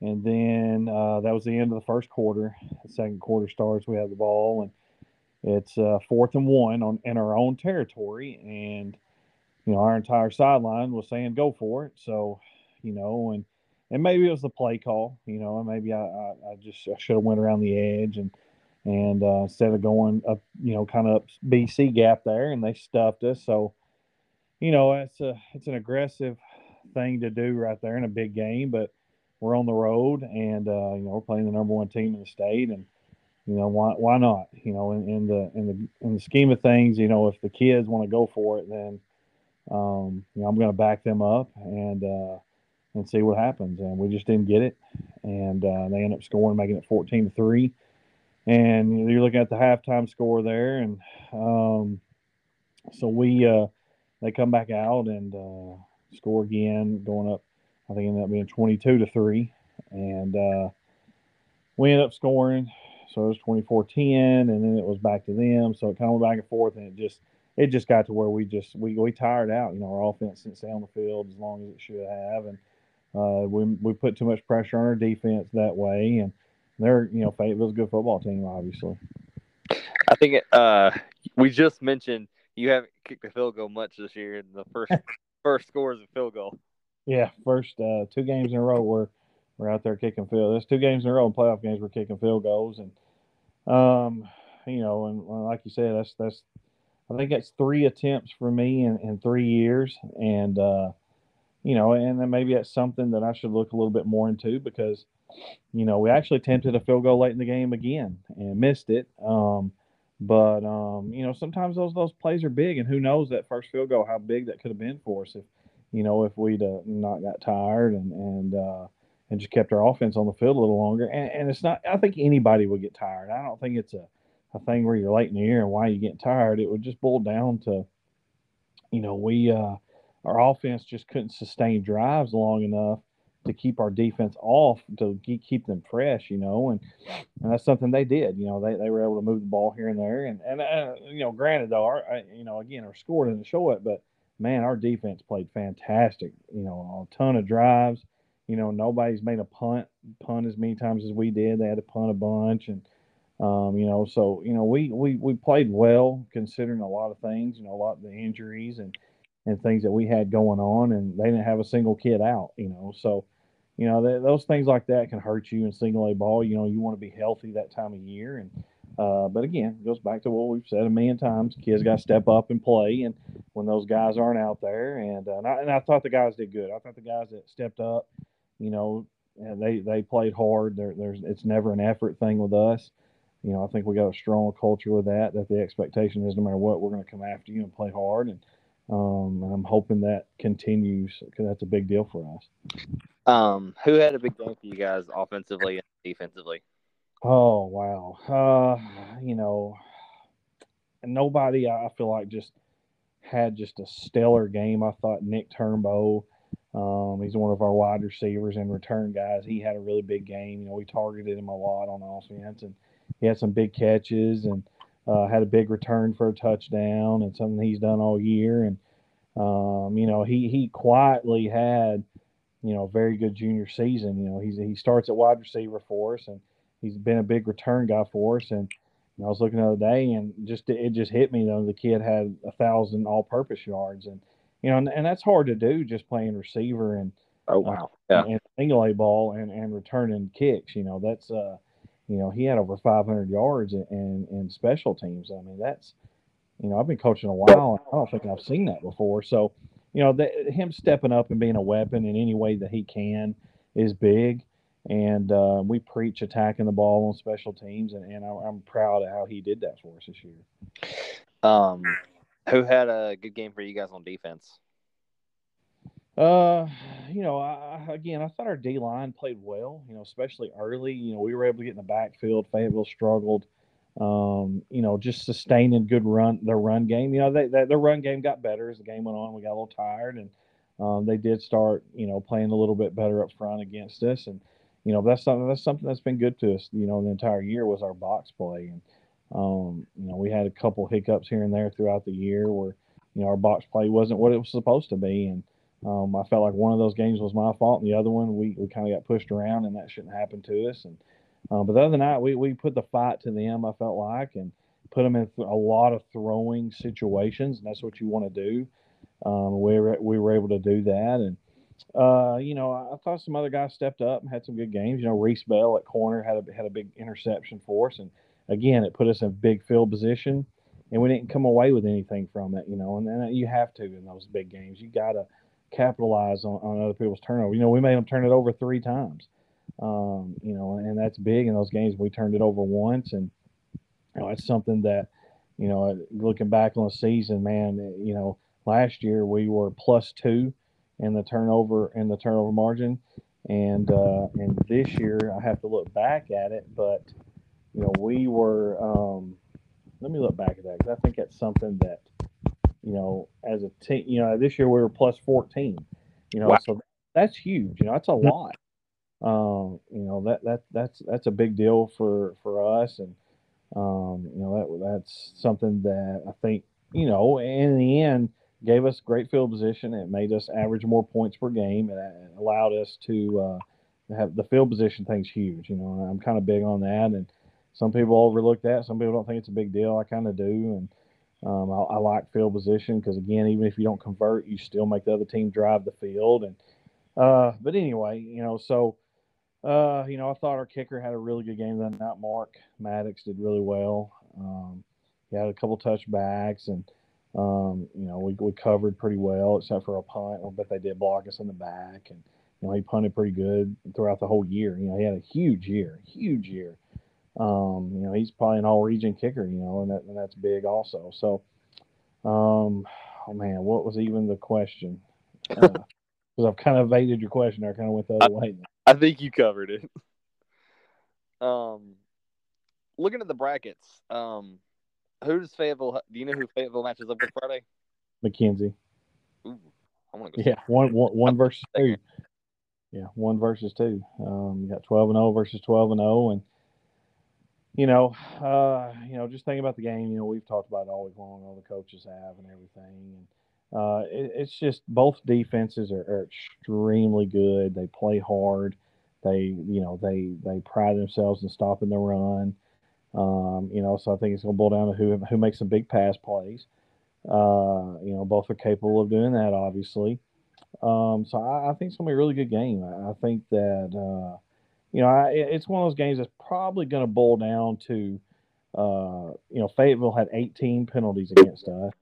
and then uh, that was the end of the first quarter. The second quarter starts, we have the ball, and it's uh, fourth and one on in our own territory, and you know our entire sideline was saying go for it. So, you know, and and maybe it was the play call, you know, and maybe I, I, I just I should have went around the edge and and uh, instead of going up, you know, kind of up BC gap there, and they stuffed us. So, you know, it's a it's an aggressive thing to do right there in a big game, but we're on the road, and uh, you know, we're playing the number one team in the state, and you know, why why not? You know, in, in the in the in the scheme of things, you know, if the kids want to go for it, then um, you know, I'm going to back them up and uh, and see what happens. And we just didn't get it, and uh, they end up scoring, making it 14 to three and you're looking at the halftime score there, and um, so we uh, they come back out and uh, score again, going up. I think ended up being 22 to three, and uh, we ended up scoring. So it was 24 10, and then it was back to them. So it kind of went back and forth, and it just it just got to where we just we, we tired out. You know, our offense didn't stay on the field as long as it should have, and uh, we we put too much pressure on our defense that way, and they're you know Fayetteville's a good football team, obviously. I think it, uh, we just mentioned you haven't kicked a field goal much this year, and the first first score is a field goal. Yeah, first uh, two games in a row we're we're out there kicking field. There's two games in a row in playoff games we're kicking field goals, and um, you know, and like you said, that's that's I think that's three attempts for me in, in three years, and uh, you know, and then maybe that's something that I should look a little bit more into because you know we actually attempted a field goal late in the game again and missed it. Um, but um, you know, sometimes those those plays are big, and who knows that first field goal how big that could have been for us if you know if we'd uh, not got tired and and uh, and just kept our offense on the field a little longer. And, and it's not. I think anybody would get tired. I don't think it's a a thing where you're late in the year and why you get tired. It would just boil down to, you know, we uh, our offense just couldn't sustain drives long enough to keep our defense off to keep them fresh, you know, and and that's something they did. You know, they, they were able to move the ball here and there, and and uh, you know, granted though, our you know again our score didn't show it, but man, our defense played fantastic. You know, a ton of drives. You know, nobody's made a punt punt as many times as we did. They had to punt a bunch, and um, you know, so you know, we we we played well considering a lot of things. You know, a lot of the injuries and and things that we had going on, and they didn't have a single kid out. You know, so you know th- those things like that can hurt you in single A ball. You know, you want to be healthy that time of year, and uh, but again, it goes back to what we've said a million times: kids got to step up and play, and when those guys aren't out there, and uh, and, I, and I thought the guys did good. I thought the guys that stepped up, you know, they they played hard. There, there's it's never an effort thing with us you know, I think we got a strong culture with that. That the expectation is no matter what, we're going to come after you and play hard, and um, and I'm hoping that continues because that's a big deal for us. Um, who had a big game for you guys offensively and defensively? Oh wow, uh, you know, nobody I feel like just had just a stellar game. I thought Nick Turnbow. Um, he's one of our wide receivers and return guys. He had a really big game. You know, we targeted him a lot on offense, and he had some big catches and uh, had a big return for a touchdown and something he's done all year. And um, you know, he he quietly had you know a very good junior season. You know, he's he starts at wide receiver for us, and he's been a big return guy for us. And you know, I was looking the other day, and just it just hit me though the kid had a thousand all-purpose yards, and you know, and, and that's hard to do just playing receiver and oh wow, uh, and single A ball and and returning kicks. You know, that's uh you know, he had over 500 yards in, in, in special teams. I mean, that's, you know, I've been coaching a while, and I don't think I've seen that before. So, you know, the, him stepping up and being a weapon in any way that he can is big. And uh, we preach attacking the ball on special teams, and, and I'm proud of how he did that for us this year. Um, who had a good game for you guys on defense? Uh, you know, I, again, I thought our D line played well. You know, especially early. You know, we were able to get in the backfield. Fayetteville struggled. Um, you know, just sustaining good run their run game. You know, they, they, their run game got better as the game went on. We got a little tired, and um, they did start, you know, playing a little bit better up front against us. And you know, that's something that's something that's been good to us. You know, the entire year was our box play, and um, you know, we had a couple hiccups here and there throughout the year where you know our box play wasn't what it was supposed to be, and um, I felt like one of those games was my fault, and the other one we, we kind of got pushed around, and that shouldn't happen to us. And um, but the other night we, we put the fight to them. I felt like and put them in th- a lot of throwing situations, and that's what you want to do. Um, we were we were able to do that, and uh, you know I, I, thought some other guys stepped up and had some good games. You know Reese Bell at corner had a had a big interception for us, and again it put us in a big field position, and we didn't come away with anything from it. You know, and then you have to in those big games. You gotta capitalize on, on other people's turnover. You know, we made them turn it over three times. Um, you know, and that's big in those games. We turned it over once, and you know, it's something that, you know, looking back on the season, man, you know, last year we were plus two in the turnover in the turnover margin, and uh, and this year I have to look back at it, but you know, we were. Um, let me look back at that because I think that's something that, you know, as a team, you know, this year we were plus 14. You know, Wow. so that's huge. You know, that's a lot. Um, you know that that that's that's a big deal for for us, and um, you know that that's something that I think you know in the end gave us great field position. It made us average more points per game, and it allowed us to uh, have the field position thing's huge. You know, and I'm kind of big on that, and some people overlook that. Some people don't think it's a big deal. I kind of do, and um, I, I like field position because again, even if you don't convert, you still make the other team drive the field. And uh, but anyway, you know, so uh, you know, I thought our kicker had a really good game that night. Mark Maddox did really well. Um, he had a couple touchbacks, and um, you know, we, we covered pretty well except for a punt. But they did block us in the back, and you know, he punted pretty good throughout the whole year. You know, he had a huge year, huge year. Um, you know, he's probably an all-region kicker. You know, and, that, and that's big also. So, um, oh man, what was even the question? Because I've kind of evaded your question. I kind of went the other way. I think you covered it. Um, looking at the brackets, um, who does Fayetteville? Do you know who Fayetteville matches up with Friday? McKenzie. Ooh, I want to go. Yeah, one, one, one versus two. Yeah, one versus two. Um, you got twelve and zero versus twelve and zero, and you know, uh, you know, just thinking about the game. You know, we've talked about it all week long. All the coaches have and everything, and uh, it, it's just both defenses are, are extremely good. They play hard. They, you know, they they pride themselves in stopping the run. Um, you know, so I think it's going to boil down to who who makes some big pass plays. Uh, you know, both are capable of doing that, obviously. Um, so I, I think it's going to be a really good game. I, I think that uh, you know, I, it's one of those games that's probably going to boil down to, uh, you know, Fayetteville had 18 penalties against us,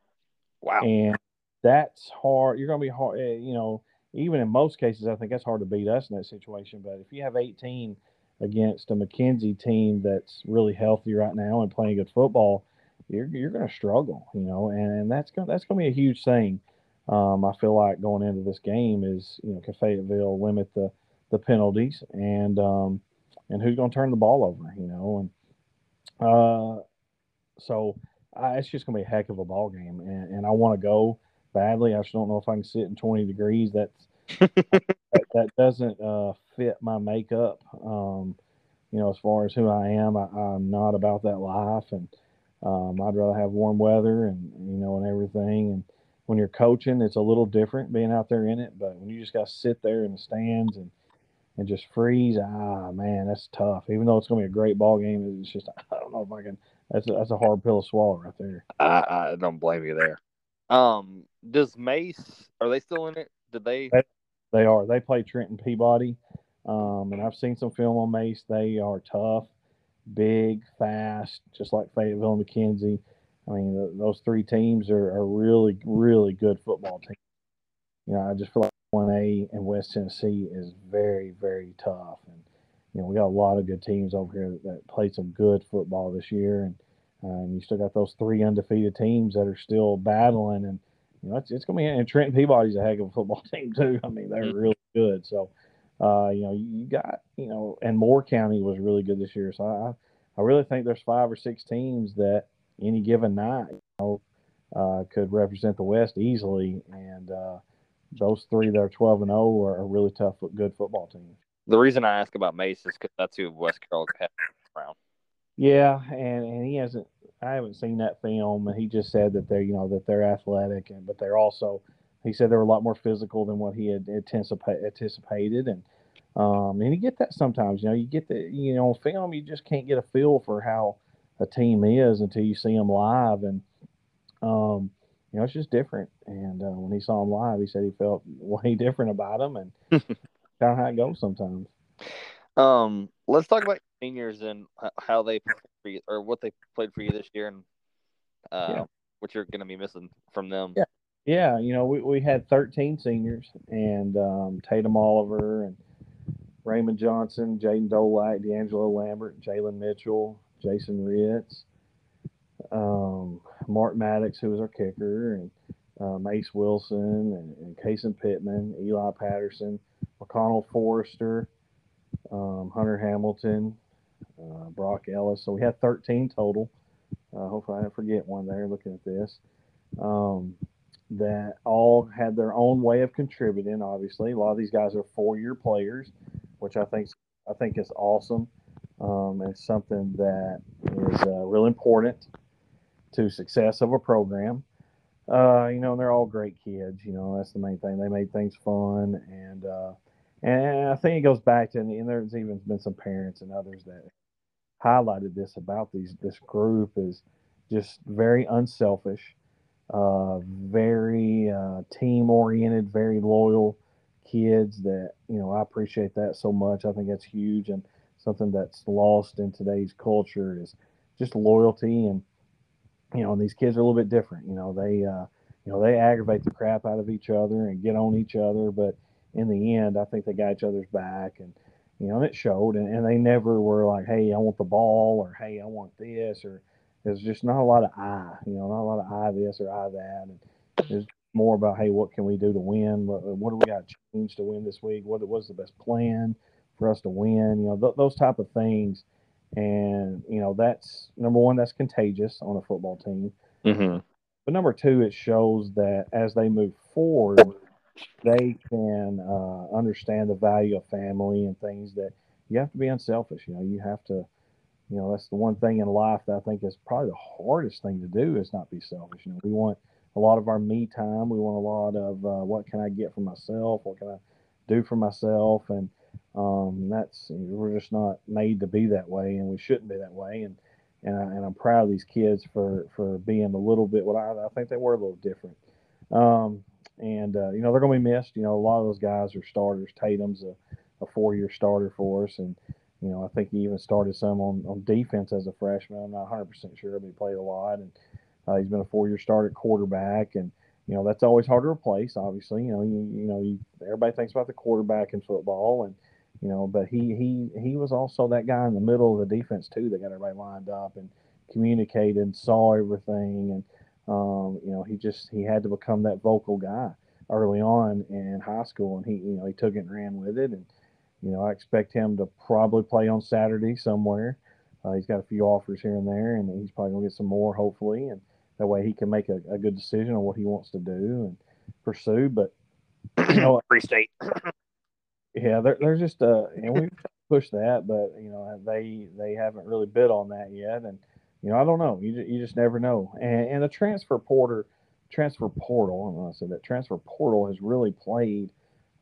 Wow. and that's hard. You're going to be hard, eh, you know, even in most cases, I think that's hard to beat us in that situation. But if you have 18 against a McKenzie team that's really healthy right now and playing good football, you're you're going to struggle, you know, and, and that's going that's going to be a huge thing. Um, I feel like going into this game is, you know, can Fayetteville limit the the penalties and um, and who's going to turn the ball over, you know, and uh, so uh, it's just going to be a heck of a ball game, and, and I want to go badly. I just don't know if I can sit in 20 degrees. That's that, that doesn't uh, fit my makeup. Um, you know, as far as who I am, I, I'm not about that life, and um, I'd rather have warm weather and you know and everything. And when you're coaching, it's a little different being out there in it. But when you just got to sit there in the stands and and just freeze, ah man, that's tough. Even though it's going to be a great ball game, it's just I don't know if I can. That's a, that's a hard pill to swallow right there. I, I don't blame you there. Um, does Mace are they still in it? Did they? They are. They play Trenton Peabody, um, and I've seen some film on Mace. They are tough, big, fast, just like Fayetteville and McKenzie. I mean, th those three teams are, are really, really good football teams. You know, I just feel like one A and West Tennessee is very, very tough, and you know we got a lot of good teams over here that, that played some good football this year, and uh, and you still got those three undefeated teams that are still battling, and you know it's, it's going to be and Trenton Peabody's a heck of a football team too. I mean, they're Mhm. really good. So, uh, you know, you, you got you know, and Moore County was really good this year. So I I really think there's five or six teams that any given night, you know, uh, could represent the West easily, and uh, those three that are 12 and 0 are a really tough, good football team. The reason I ask about Mace is because that's who West Carroll had around. Yeah, and and he hasn't. I haven't seen that film, and he just said that they're you know that they're athletic, and but they're also. He said they were a lot more physical than what he had anticipa- anticipated, and um, and you get that sometimes. You know, you get the you know film. You just can't get a feel for how a team is until you see them live, and um, you know it's just different. And uh, when he saw them live, he said he felt way different about them, and kind of how it goes sometimes. Um, let's talk about seniors and how they played for you, or what they played for you this year, and uh, Yeah. what you're going to be missing from them. Yeah. Yeah, you know, we, we had 13 seniors, and um, Tatum Oliver and Raymond Johnson, Jaden Dolak, D'Angelo Lambert, Jalen Mitchell, Jason Ritz, um, Mark Maddox, who was our kicker, and uh, Mace Wilson, and, and Pittman, Eli Patterson, McConnell Forrester, um, Hunter Hamilton, uh, Brock Ellis. So we had 13 total. Uh, hopefully, I didn't forget one there looking at this. Um, that all had their own way of contributing. Obviously, a lot of these guys are four-year players, which I think I think is awesome. Um, and something that is uh, real important to success of a program. Uh, you know, they're all great kids. You know, that's the main thing. They made things fun, and uh, and I think it goes back to, and there's even been some parents and others that highlighted this about these this group is just very unselfish, uh, very uh, team oriented, very loyal kids. That you know, I appreciate that so much. I think that's huge and something that's lost in today's culture is just loyalty and you know, and these kids are a little bit different. You know, they uh, you know they aggravate the crap out of each other and get on each other, but in the end, I think they got each other's back and you know, and it showed. And, and they never were like, hey, I want the ball or hey, I want this or there's just not a lot of I, you know, not a lot of I this or I that. And it's more about, hey, what can we do to win? What, what do we got to change to win this week? What was the best plan for us to win? You know, th- those type of things. And, you know, that's number one, that's contagious on a football team. Mm-hmm. But number two, it shows that as they move forward, they can uh, understand the value of family and things that you have to be unselfish. You know, you have to, you know, that's the one thing in life that I think is probably the hardest thing to do is not be selfish. You know, we want a lot of our me time. We want a lot of uh, what can I get for myself? What can I do for myself? And um, that's we're just not made to be that way, and we shouldn't be that way. And and, I, I'm proud of these kids for for being a little bit what I, I think they were a little different. Um, and uh, you know they're going to be missed. You know, a lot of those guys are starters. Tatum's a, a four-year starter for us, and you know I think he even started some on, on defense as a freshman. I'm not 100 percent sure, but he played a lot, and uh, he's been a four-year starter quarterback, and you know that's always hard to replace. Obviously, you know you, you know you, everybody thinks about the quarterback in football, and you know, but he he he was also that guy in the middle of the defense too that got everybody lined up and communicated and saw everything and um, you know, he just he had to become that vocal guy early on in high school, and he you know he took it and ran with it, and you know I expect him to probably play on Saturday somewhere. Uh, he's got a few offers here and there, and he's probably gonna get some more hopefully, and that way he can make a, a good decision on what he wants to do and pursue. But you know, Free State. Yeah, they're, they're just uh, and we push that, but you know they they haven't really bid on that yet, and you know, I don't know. You just, you just never know. And, and the transfer porter, transfer portal, I said that transfer portal has really played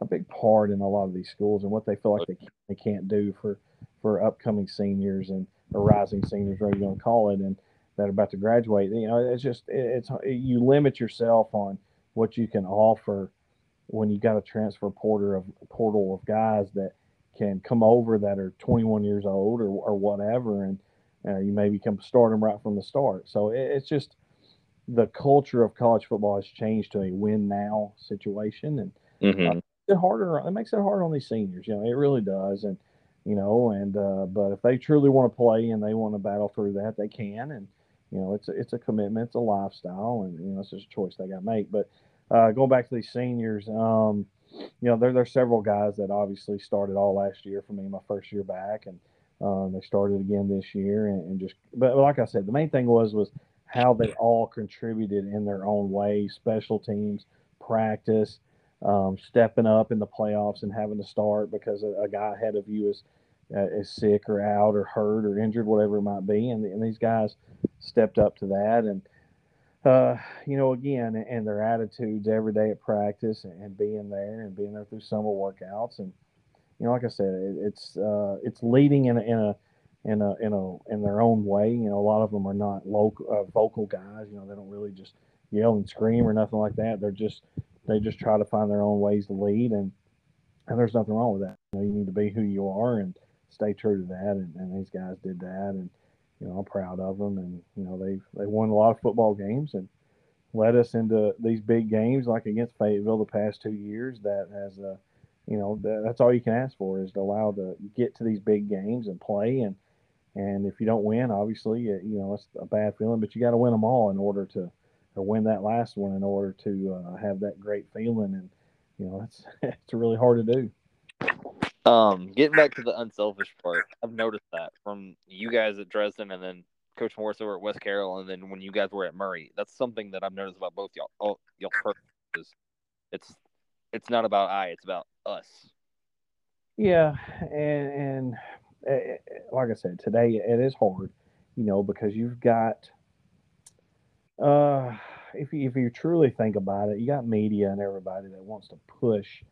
a big part in a lot of these schools and what they feel like they can't, they can't do for for upcoming seniors and rising seniors, whatever you're going to call it, and that are about to graduate. You know, it's just it's you limit yourself on what you can offer when you got a transfer porter of portal of guys that can come over that are 21 years old or, or whatever and uh, you maybe can start them right from the start. So it, it's just the culture of college football has changed to a win now situation, and Mm-hmm. uh, it harder. It makes it hard on these seniors. You know, it really does. And you know, and uh, but if they truly want to play and they want to battle through that, they can. And you know, it's a, it's a commitment, it's a lifestyle, and you know, it's just a choice they got to make. But uh, going back to these seniors, um, you know, there there's several guys that obviously started all last year for me, my first year back, and um, they started again this year, and, and, just but like I said, the main thing was was how they all contributed in their own way, special teams, practice, um, stepping up in the playoffs and having to start because a, a guy ahead of you is uh, is sick or out or hurt or injured, whatever it might be, and, and these guys stepped up to that and. Uh, you know, again, and their attitudes every day at practice and, being there and being there through summer workouts and you know, like I said, it, it's uh, it's leading in a, in a in a in a in their own way. You know, a lot of them are not local uh, vocal guys. You know, they don't really just yell and scream or nothing like that. They're just they just try to find their own ways to lead, and and there's nothing wrong with that. You know, you need to be who you are and stay true to that. And, and these guys did that, and you know, I'm proud of them. And you know, they've they won a lot of football games and led us into these big games like against Fayetteville the past two years. That has a you know that's all you can ask for is to allow to get to these big games and play and and if you don't win obviously you know it's a bad feeling but you got to win them all in order to win that last one in order to uh, have that great feeling and you know it's it's really hard to do Um, getting back to the unselfish part, I've noticed that from you guys at Dresden, and then Coach Morris over at West Carroll, and then when you guys were at Murray. That's something that I've noticed about both y'all. All y'all. It's it's not about I, it's about us. Yeah, and and uh, like I said, today it is hard, you know, because you've got, uh, if you, if you truly think about it, you got media and everybody that wants to push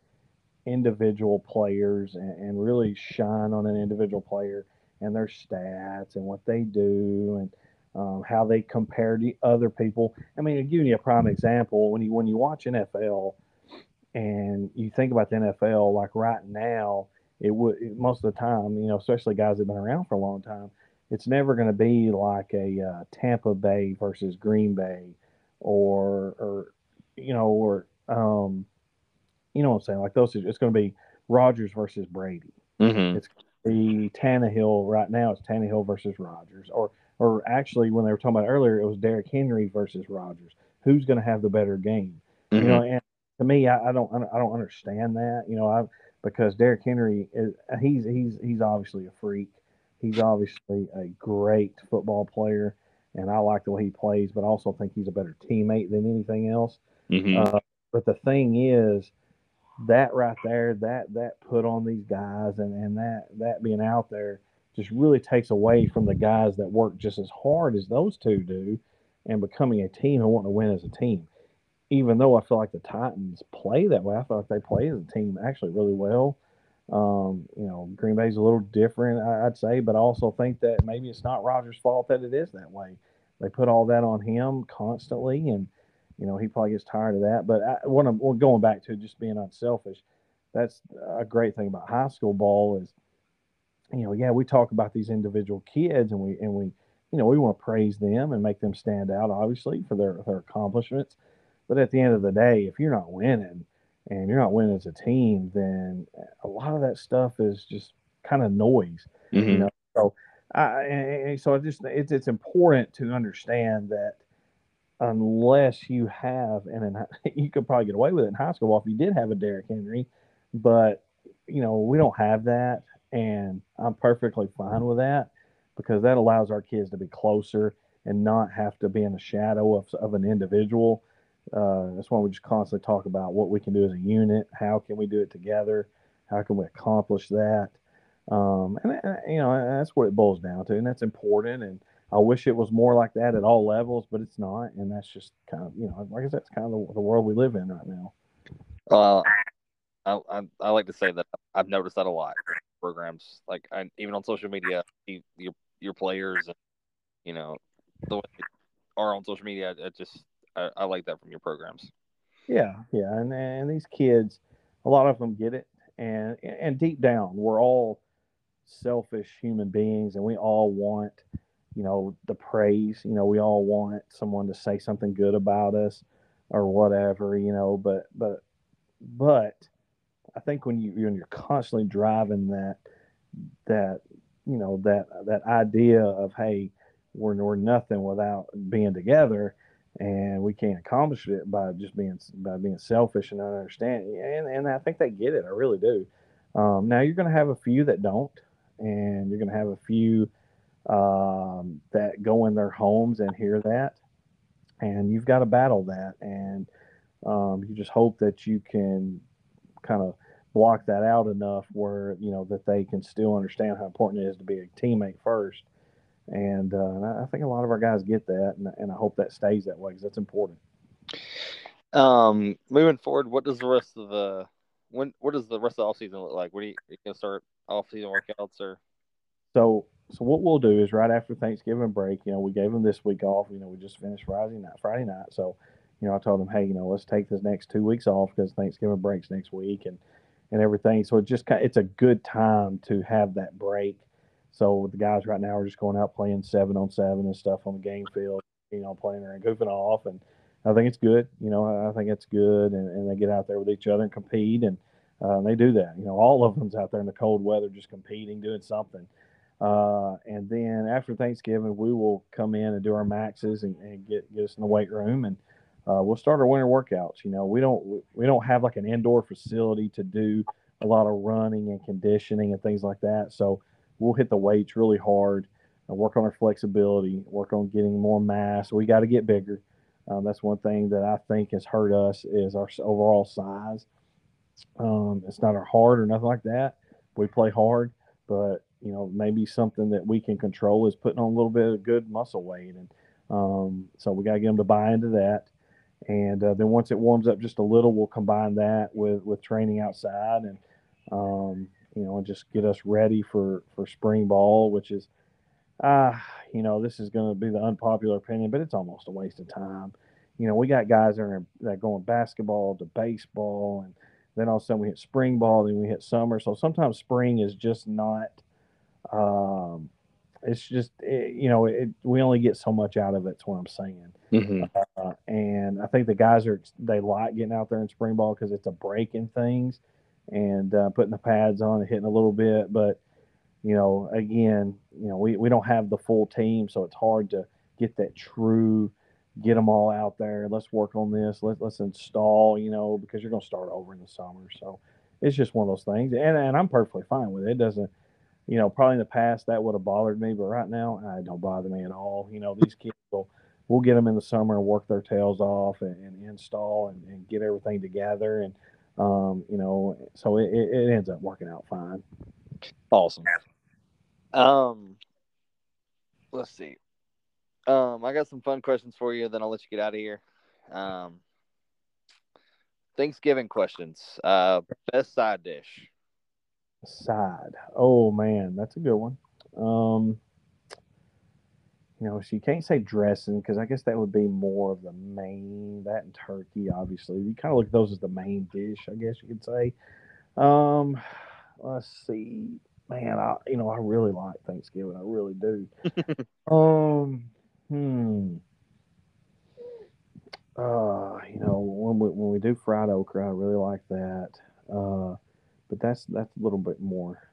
individual players and, and really shine on an individual player and their stats and what they do and um, how they compare to other people. I mean, to give you a prime example, when you when you watch NFL and you think about the NFL, like right now, it would most of the time, you know, especially guys that've been around for a long time, it's never going to be like a uh, Tampa Bay versus Green Bay, or or you know, or um, you know what I'm saying? Like those, it's going to be Rodgers versus Brady. Mm-hmm. It's the Tannehill right now. It's Tannehill versus Rodgers, or or actually when they were talking about earlier, it was Derrick Henry versus Rodgers. Who's going to have the better game? Mm-hmm. You know, and to me, I, I don't I don't understand that. You know, I because Derrick Henry is he's he's he's obviously a freak. He's obviously a great football player, and I like the way he plays. But I also think he's a better teammate than anything else. Mm-hmm. Uh, but the thing is, that right there, that that put on these guys, and and that that being out there just really takes away from the guys that work just as hard as those two do, and becoming a team and wanting to win as a team even though I feel like the Titans play that way, I feel like they play as a team actually really well. Um, you know, Green Bay's a little different, I'd say, but I also think that maybe it's not Rodgers' fault that it is that way. They put all that on him constantly, and you know he probably gets tired of that. But I, what I'm we're going back to just being unselfish. That's a great thing about high school ball is, you know, yeah, we talk about these individual kids, and we and we, you know, we want to praise them and make them stand out, obviously, for their their accomplishments but at the end of the day, if you're not winning and you're not winning as a team, then a lot of that stuff is just kind of noise. Mm-hmm. You know, so I, and so I just it's it's important to understand that unless you have and in, you could probably get away with it in high school if you did have a Derrick Henry, but you know we don't have that, and I'm perfectly fine with that because that allows our kids to be closer and not have to be in the shadow of, of an individual uh, that's why we just constantly talk about what we can do as a unit. How can we do it together? How can we accomplish that? Um, and uh, you know that's what it boils down to, and that's important. And I wish it was more like that at all levels, but it's not. And that's just kind of you know, like I said, it's kind of the, the world we live in right now. Uh, I, I, I like to say that I've noticed that a lot. Programs like I, even on social media, your your players, you know the way are on social media, I just I, I like that from your programs. Yeah, yeah, and and these kids, a lot of them get it, and and deep down, we're all selfish human beings, and we all want, you know, the praise. You know, we all want someone to say something good about us, or whatever. You know, but but but I think when you when you're constantly driving that that you know that that idea of hey we're we're nothing without being together and we can't accomplish it by just being by being selfish and not understanding. And and I think they get it. I really do. Um, now you're going to have a few that don't, and you're going to have a few um, that go in their homes and hear that, and you've got to battle that. And um, you just hope that you can kind of block that out enough where you know that they can still understand how important it is to be a teammate first and, uh, and I think a lot of our guys get that, and, and I hope that stays that way because that's important. Um, moving forward, what does the rest of the when what does the rest of the off season look like? What are you, you gonna start off season workouts or? So so what we'll do is right after Thanksgiving break, you know, we gave them this week off. You know, we just finished Friday night, Friday night. So, you know, I told them, hey, you know, let's take this next two weeks off because Thanksgiving breaks next week and and everything. So it just kind of, it's a good time to have that break so the guys right now are just going out playing seven on seven and stuff on the game field, you know, playing around, goofing off. And I think it's good. You know, I think it's good. And, and they get out there with each other and compete. And uh, they do that. You know, all of them's out there in the cold weather just competing, doing something. Uh, and then after Thanksgiving, we will come in and do our maxes and, and get, get us in the weight room. And uh, we'll start our winter workouts. You know, we don't we don't have like an indoor facility to do a lot of running and conditioning and things like that. So we'll hit the weights really hard and work on our flexibility, work on getting more mass. We got to get bigger. Um, that's one thing that I think has hurt us is our overall size. Um, it's not our heart or nothing like that. We play hard, but you know maybe something that we can control is putting on a little bit of good muscle weight, and um, so we got to get them to buy into that. And uh, then once it warms up just a little, we'll combine that with with training outside, and um, you know, and just get us ready for for spring ball, which is ah, uh, you know, this is going to be the unpopular opinion, but it's almost a waste of time. You know, we got guys that are that going basketball to baseball, and then all of a sudden we hit spring ball, then we hit summer. So sometimes spring is just not. Um, it's just it, you know it, we only get so much out of it. That's what I'm saying. Mm-hmm. Uh, and I think the guys are they like getting out there in spring ball because it's a break in things, and uh, putting the pads on and hitting a little bit. But you know, again, you know, we, we don't have the full team, so it's hard to get that true, get them all out there. Let's work on this. Let, let's install, you know, because you're going to start over in the summer. So it's just one of those things. And, and I'm perfectly fine with it. It doesn't, you know, probably in the past that would have bothered me, but right now it don't bother me at all. You know, these kids will, we'll get them in the summer and work their tails off and, and install and, and, get everything together. And, um, you know, so it, it ends up working out fine. Awesome. Um, let's see. Um, I got some fun questions for you. Then I'll let you get out of here. Um, Thanksgiving questions. Uh, best side dish. Side. Oh man, that's a good one. Um, you know, so you can't say dressing because I guess that would be more of the main. That and turkey, obviously. You kind of look at those as the main dish, I guess you could say. Um, let's see man, I you know I really like Thanksgiving. I really do. um, hmm. Uh, you know when we when we do fried okra, I really like that. Uh, but that's that's a little bit more,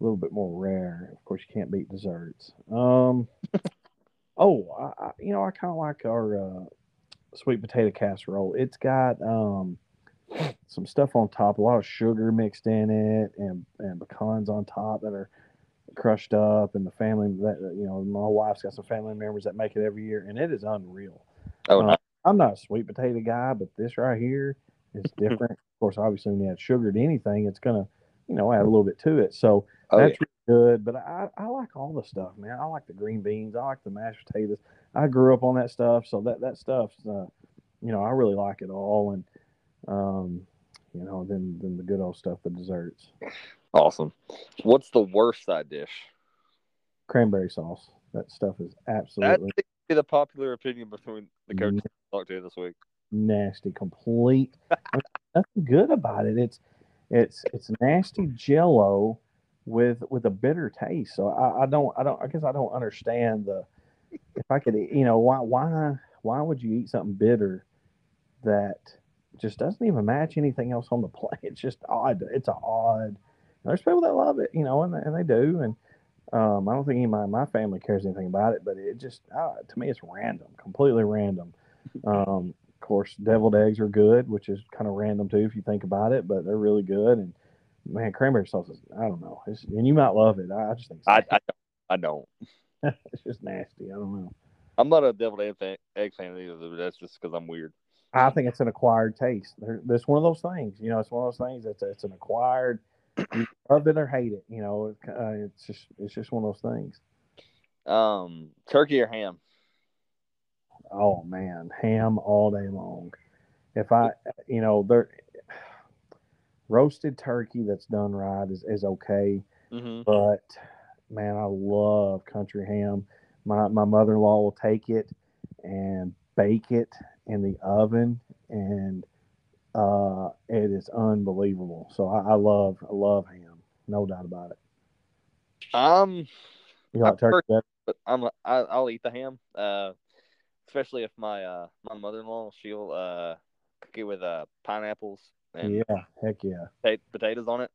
a little bit more rare. Of course, you can't beat desserts. Um. oh, I, I you know I kind of like our uh, sweet potato casserole. It's got um some stuff on top, a lot of sugar mixed in it, and and pecans on top that are crushed up, and the family that you know, my wife's got some family members that make it every year, and it is unreal. Oh, uh, I'm not a sweet potato guy, but this right here is different. of course, obviously, when you add sugar to anything, it's gonna, you know, add a little bit to it. So oh, that's yeah. really good. But I, I like all the stuff, man. I like the green beans. I like the mashed potatoes. I grew up on that stuff, so that that stuff's, uh, you know, I really like it all. And um, you know, then, than the good old stuff, the desserts. Awesome. What's the worst side dish? Cranberry sauce. That stuff is absolutely. That be the popular opinion between the coaches I talked to this week. Nasty, complete. nothing good about it. It's it's it's nasty Jello with with a bitter taste. So I, I don't I don't I guess I don't understand the if I could you know why why why would you eat something bitter that just doesn't even match anything else on the plate. It's just odd. It's odd. There's people that love it, you know, and, and they do. And um, I don't think anybody in my family cares anything about it, but it just, uh, to me, it's random, completely random. Um, of course, deviled eggs are good, which is kind of random too if you think about it, but they're really good. And man, cranberry sauce is, I don't know. It's, and you might love it. I, I just think I, I, I don't. it's just nasty. I don't know. I'm not a deviled egg fan, egg fan either, but that's just because I'm weird. I think it's an acquired taste. That's one of those things. You know, it's one of those things. that's it's an acquired. You love it or hate it. You know, uh, it's just it's just one of those things. Um, turkey or ham? Oh man, ham all day long. If I, you know, there roasted turkey that's done right is is okay, mm-hmm. but man, I love country ham. My my mother in law will take it and bake it in the oven, and uh, it is unbelievable. So I, I, love I love ham, no doubt about it. Um, you like turkey better? But I'm I, I'll eat the ham, uh, especially if my uh my mother in law she'll uh cook it with uh pineapples and yeah, heck yeah, potatoes on it.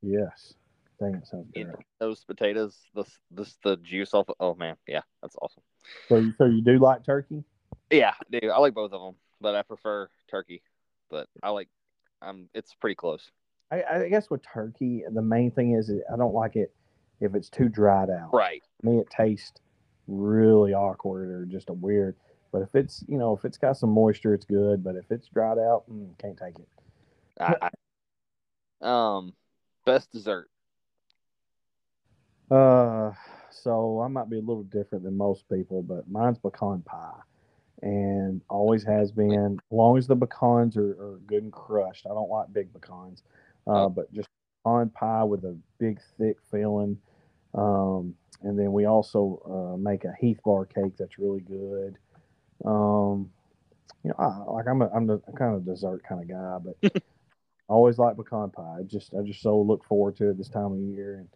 Yes. Dang, it sounds good. Those potatoes, this this the juice off. Oh man, yeah, that's awesome. So, you, so you do like turkey? Yeah, I do. I like both of them, but I prefer turkey. But I like, um, it's pretty close. I, I guess with turkey, the main thing is I don't like it if it's too dried out. Right. To me, it tastes really awkward or just a weird. But if it's you know if it's got some moisture, it's good. But if it's dried out, mm, can't take it. I, I, um, best dessert. Uh, so I might be a little different than most people, but mine's pecan pie, and always has been. As long as the pecans are, are good and crushed, I don't like big pecans, uh, Oh. but just pecan pie with a big thick filling. Um, and then we also uh, make a Heath bar cake that's really good. Um, you know, I, like I'm a, I'm the kind of dessert kind of guy, but I always like pecan pie. I just I just so look forward to it this time of year,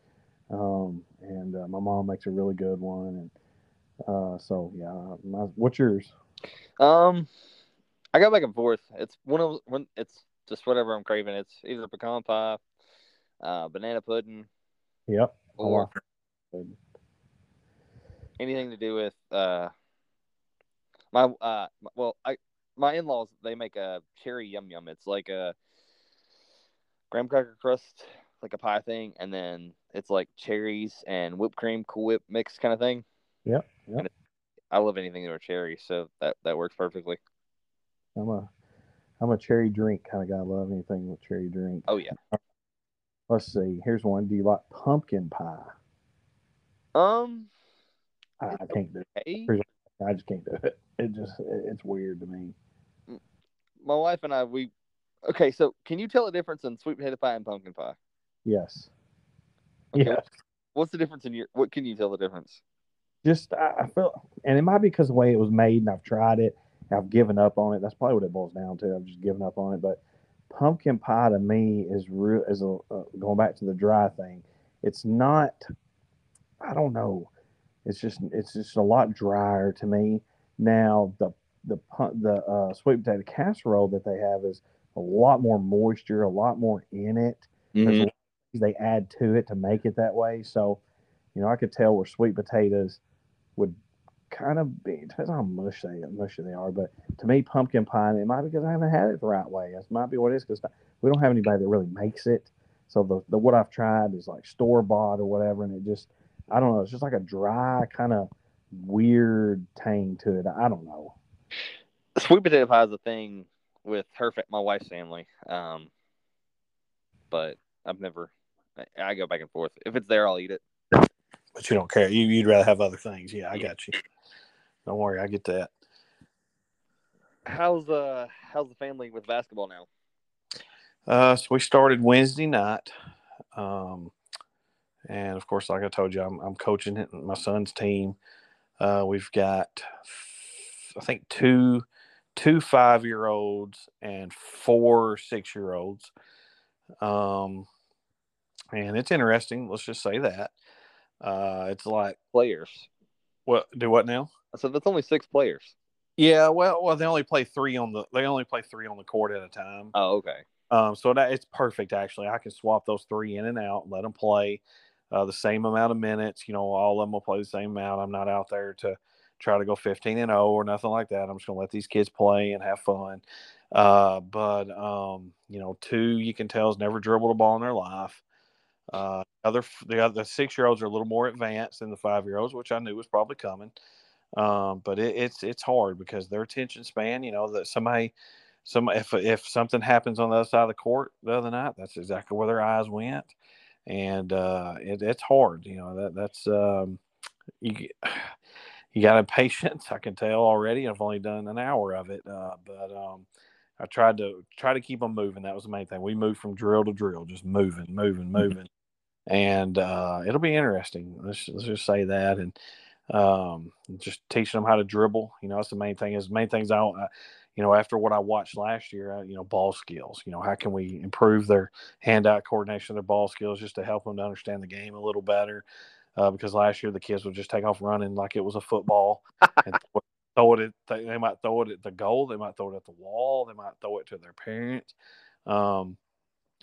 and um, and uh, my mom makes a really good one, and uh, so yeah. My, what's yours? Um, I go back and forth. It's one of when it's just whatever I'm craving. It's either pecan pie, uh, banana pudding, Yep. Or like anything to do with uh my uh well I my in laws they make a cherry yum yum. It's like a graham cracker crust, like a pie thing, and then it's like cherries and whipped cream, Cool Whip mix kind of thing. Yep. And I love anything with cherry, so that that works perfectly. I'm a I'm a cherry drink kind of guy. I love anything with cherry drink. Oh yeah. Let's see. Here's one. Do you like pumpkin pie? Um. I, I can't do it. I just can't do it. It just it's weird to me. my wife and I we okay. So can you tell the difference in sweet potato pie and pumpkin pie? Yes. Okay. Yes. What's the difference in your? What can you tell the difference? just I, I feel, and it might be because the way it was made, and I've tried it, I've given up on it. That's probably what it boils down to. I've just given up on it. But pumpkin pie to me is real. Is a uh, going back to the dry thing. It's not. I don't know. It's just it's just a lot drier to me. Now the the the uh, sweet potato casserole that they have is a lot more moisture, a lot more in it. There's a lot of things they add to it to make it that way. So, you know, I could tell where sweet potatoes would kind of be depends on how mush they mushy they are. But to me, pumpkin pie, it might be because I haven't had it the right way. It might be what it is because we don't have anybody that really makes it. So the, the what I've tried is like store bought or whatever, and it just I don't know. It's just like a dry kind of weird tang to it. I don't know. Sweet potato pie is a thing with her, my wife's family. Um, but I've never. I- I go back and forth. If it's there, I'll eat it. but you don't care. You, you'd rather have other things. Yeah, I Yeah. got you. Don't worry, I get that. How's uh How's the family with basketball now? Uh, so we started Wednesday night, um, and of course, like I told you, I'm, I'm coaching my son's team. Uh, we've got, I think two two five year olds and four six year olds. Um, and it's interesting. Let's just say that. Uh, it's like Players. what do what now? So that's only six players. Yeah, well, well, they only play three on the they only play three on the court at a time. Oh, okay. Um, so that it's perfect actually. I can swap those three in and out, let them play uh, the same amount of minutes. You know, all of them will play the same amount. I'm not out there to try to go 15 and 0 or nothing like that. I'm just gonna let these kids play and have fun. Uh, but um, you know, two you can tell has never dribbled a ball in their life. Uh, other the other six year olds are a little more advanced than the five year olds, which I knew was probably coming. Um, but it, it's it's hard because their attention span, you know, that somebody, some if if something happens on the other side of the court the other night, that's exactly where their eyes went, and uh, it, it's hard. You know that that's um, you you got impatience. I can tell already. I've only done an hour of it, uh, but um, I tried to try to keep them moving. That was the main thing. We moved from drill to drill, just moving, moving, moving, and uh, it'll be interesting. Let's let's just say that, and um, just teaching them how to dribble. You know, that's the main thing. Is the main things I, I you know, after what I watched last year, uh, you know, ball skills. You know, how can we improve their hand-eye coordination, their ball skills, just to help them to understand the game a little better. Uh, because last year the kids would just take off running like it was a football and throw it at they might throw it at the goal, they might throw it at the wall, they might throw it to their parents. Um,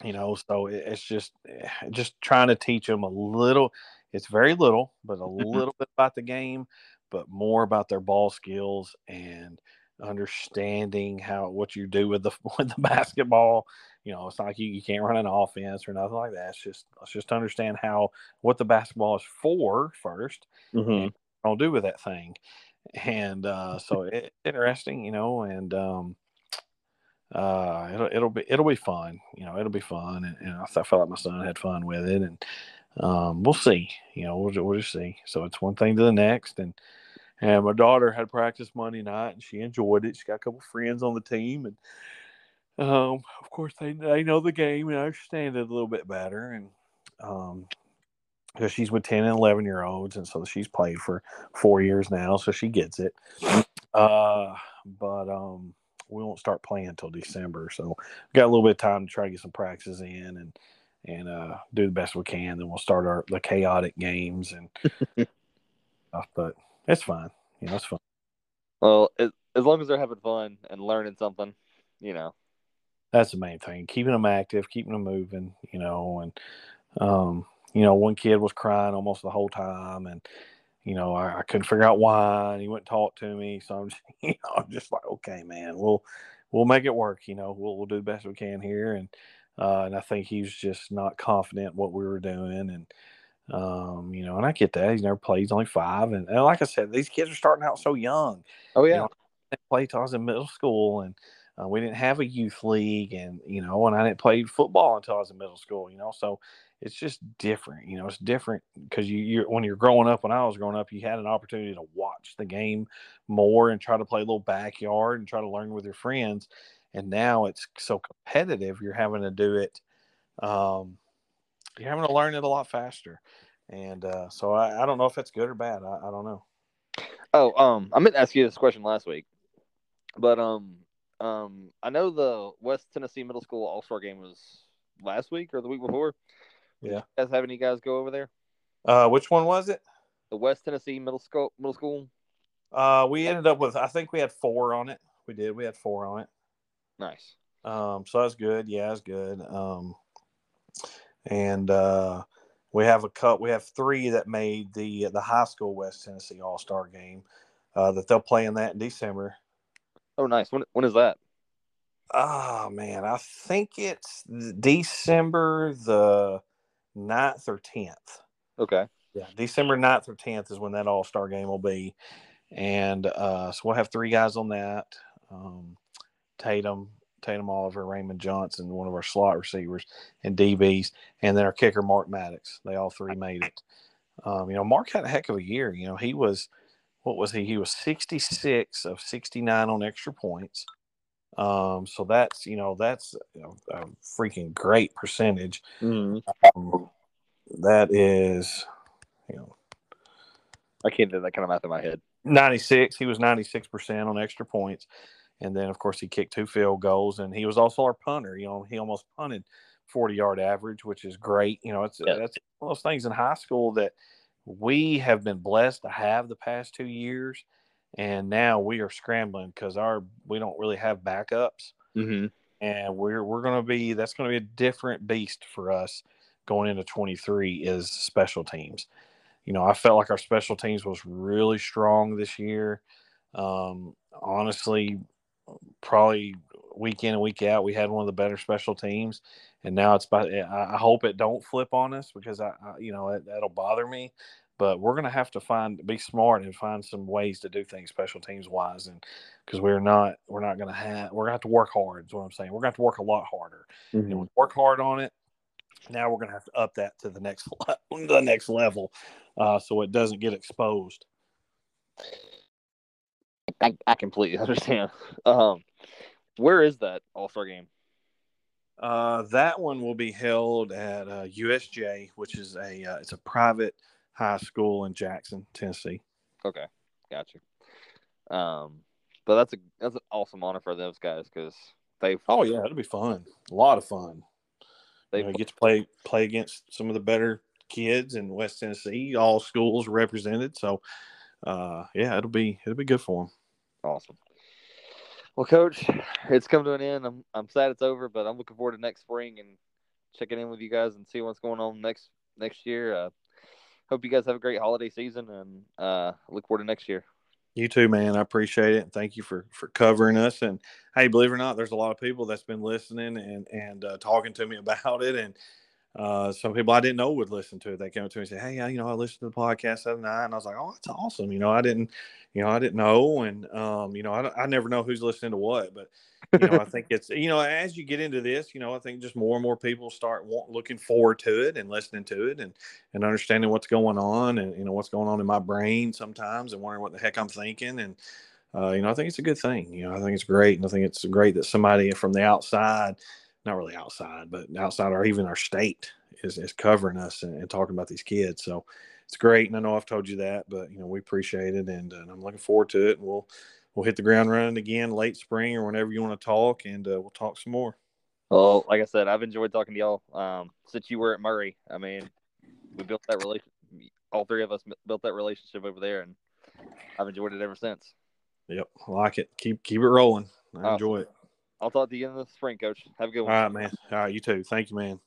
you know, so it, it's just eh, just trying to teach them a little. It's very little, but a little bit about the game, but more about their ball skills and understanding how what you do with the with the basketball. You know, it's not like you, you can't run an offense or nothing like that. It's just let's just understand how what the basketball is for 1st Mm-hmm. I'll do with that thing. And uh, so it, interesting, you know, and um, uh, it'll it'll be it'll be fun, you know, it'll be fun, and, and I felt like my son had fun with it, and um, we'll see, you know, we'll, we'll just see. So it's one thing to the next, and and my daughter had practice Monday night, and she enjoyed it. She got a couple friends on the team, and um, of course they they know the game and understand it a little bit better, and um, because she's with 10 and 11 year olds and so she's played for four years now so she gets it uh but um we won't start playing until december so we got a little bit of time to try to get some practices in and and uh do the best we can then we'll start our the chaotic games and but it's fine. You know it's fun Well, as, as long as they're having fun and learning something, you know. that's the main thing. Keeping them active keeping them moving you know and um you know one kid was crying almost the whole time and you know I, I couldn't figure out why and he wouldn't talk to me. So i'm just, you know i'm just like okay man we'll we'll make it work you know we'll, we'll do the best we can here. And uh and i think he was just not confident what we were doing and um you know and i get that he's never played he's only five and, and like i said these kids are starting out so young Oh you yeah. know, I didn't play till I was in middle school, and uh, we didn't have a youth league, and you know, and I didn't play football until I was in middle school. You know, so it's just different. You know, it's different because you you when you're growing up. When I was growing up, you had an opportunity to watch the game more and try to play a little backyard and try to learn with your friends. And now it's so competitive. You're having to do it. Um, you're having to learn it a lot faster. And uh, so I, I don't know if that's good or bad. I, I don't know. Oh, um, I meant to ask you this question last week, but um, um, I know the West Tennessee Middle School All Star game was last week or the week before. Did Yeah. you guys have any guys go over there? Uh, which one was it? The West Tennessee Middle School Middle School. Uh, we ended up with I think we had four on it. We did. We had four on it. Nice. Um, so that's good. Yeah, that's good. Um, and uh, we have a cut. We have three that made the the high school West Tennessee All Star game. Uh, that they'll play in that in December. Oh, nice. When when is that? Oh man, I think it's December the 9th or tenth. Okay. Yeah, December 9th or 10th is when that All Star game will be. And uh, so we'll have three guys on that um, Tatum, Tatum Oliver, Raymond Johnson, one of our slot receivers, and DBs, and then our kicker, Mark Maddox. They all three made it. Um, you know, Mark had a heck of a year. You know, he was, what was he? He was 66 of 69 on extra points. Um, so that's, you know, that's know, a freaking great percentage. Mm-hmm. Um, that is, you know, I can't do that kind of math in my head. 96. He was 96% on extra points. And then, of course, he kicked two field goals, and he was also our punter. You know, he almost punted 40 yard average, which is great. You know, it's Yeah. that's one of those things in high school that we have been blessed to have the past two years. And now we are scrambling because our we don't really have backups. Mm-hmm. and we're we're going to be that's going to be a different beast for us going into 23 is special teams you know i felt like our special teams was really strong this year um honestly probably week in and week out we had one of the better special teams and now it's about i I hope it don't flip on us because i, I you know it, that'll bother me but we're going to have to find be smart and find some ways to do things special teams wise and because we're not we're not going to have we're going to have to work hard is what i'm saying we're going to have to work a lot harder Mm-hmm. and we work hard on it now we're going to have to up that to the next the next level uh, so it doesn't get exposed I, I completely understand. Um, where is that All Star game? uh, that one will be held at uh, usj which is a uh, it's a private high school in jackson tennessee Okay, gotcha. Um, but that's a that's an awesome honor for those guys because they've oh yeah it'll be fun a lot of fun they you know, get to play play against some of the better kids in West Tennessee. All schools represented, so uh, yeah, it'll be it'll be good for them. Awesome. Well, coach, it's come to an end. I'm I'm sad it's over, but I'm looking forward to next spring and checking in with you guys and see what's going on next next year. Uh, hope you guys have a great holiday season and uh, look forward to next year. You too, man. I appreciate it. Thank you for for covering us. And hey, believe it or not, there's a lot of people that's been listening and and uh, talking to me about it. And uh, some people I didn't know would listen to it. They came up to me and said, "Hey, I, you know, I listened to the podcast the other night," and I was like, "Oh, that's awesome." You know, I didn't, you know, I didn't know, and um, you know, I, I never know who's listening to what, but you know, I think it's you know, as you get into this, you know, I think just more and more people start want, looking forward to it and listening to it and and understanding what's going on and you know what's going on in my brain sometimes and wondering what the heck I'm thinking and. Uh, you know, I think it's a good thing. You know, I think it's great, and I think it's great that somebody from the outside not really outside, but outside or even our state is, is covering us and, and, talking about these kids. So it's great. And I know I've told you that, but you know, we appreciate it and, and I'm looking forward to it. And we'll, we'll hit the ground running again late spring or whenever you want to talk and uh, we'll talk some more. Well, like I said, I've enjoyed talking to y'all um, since you were at Murray. I mean, we built that relationship. All three of us built that relationship over there, and I've enjoyed it ever since. Yep, like it. Keep keep it rolling. I enjoy it. I'll talk to you in the spring, Coach. Have a good one. All right, man. All right, you too. Thank you, man.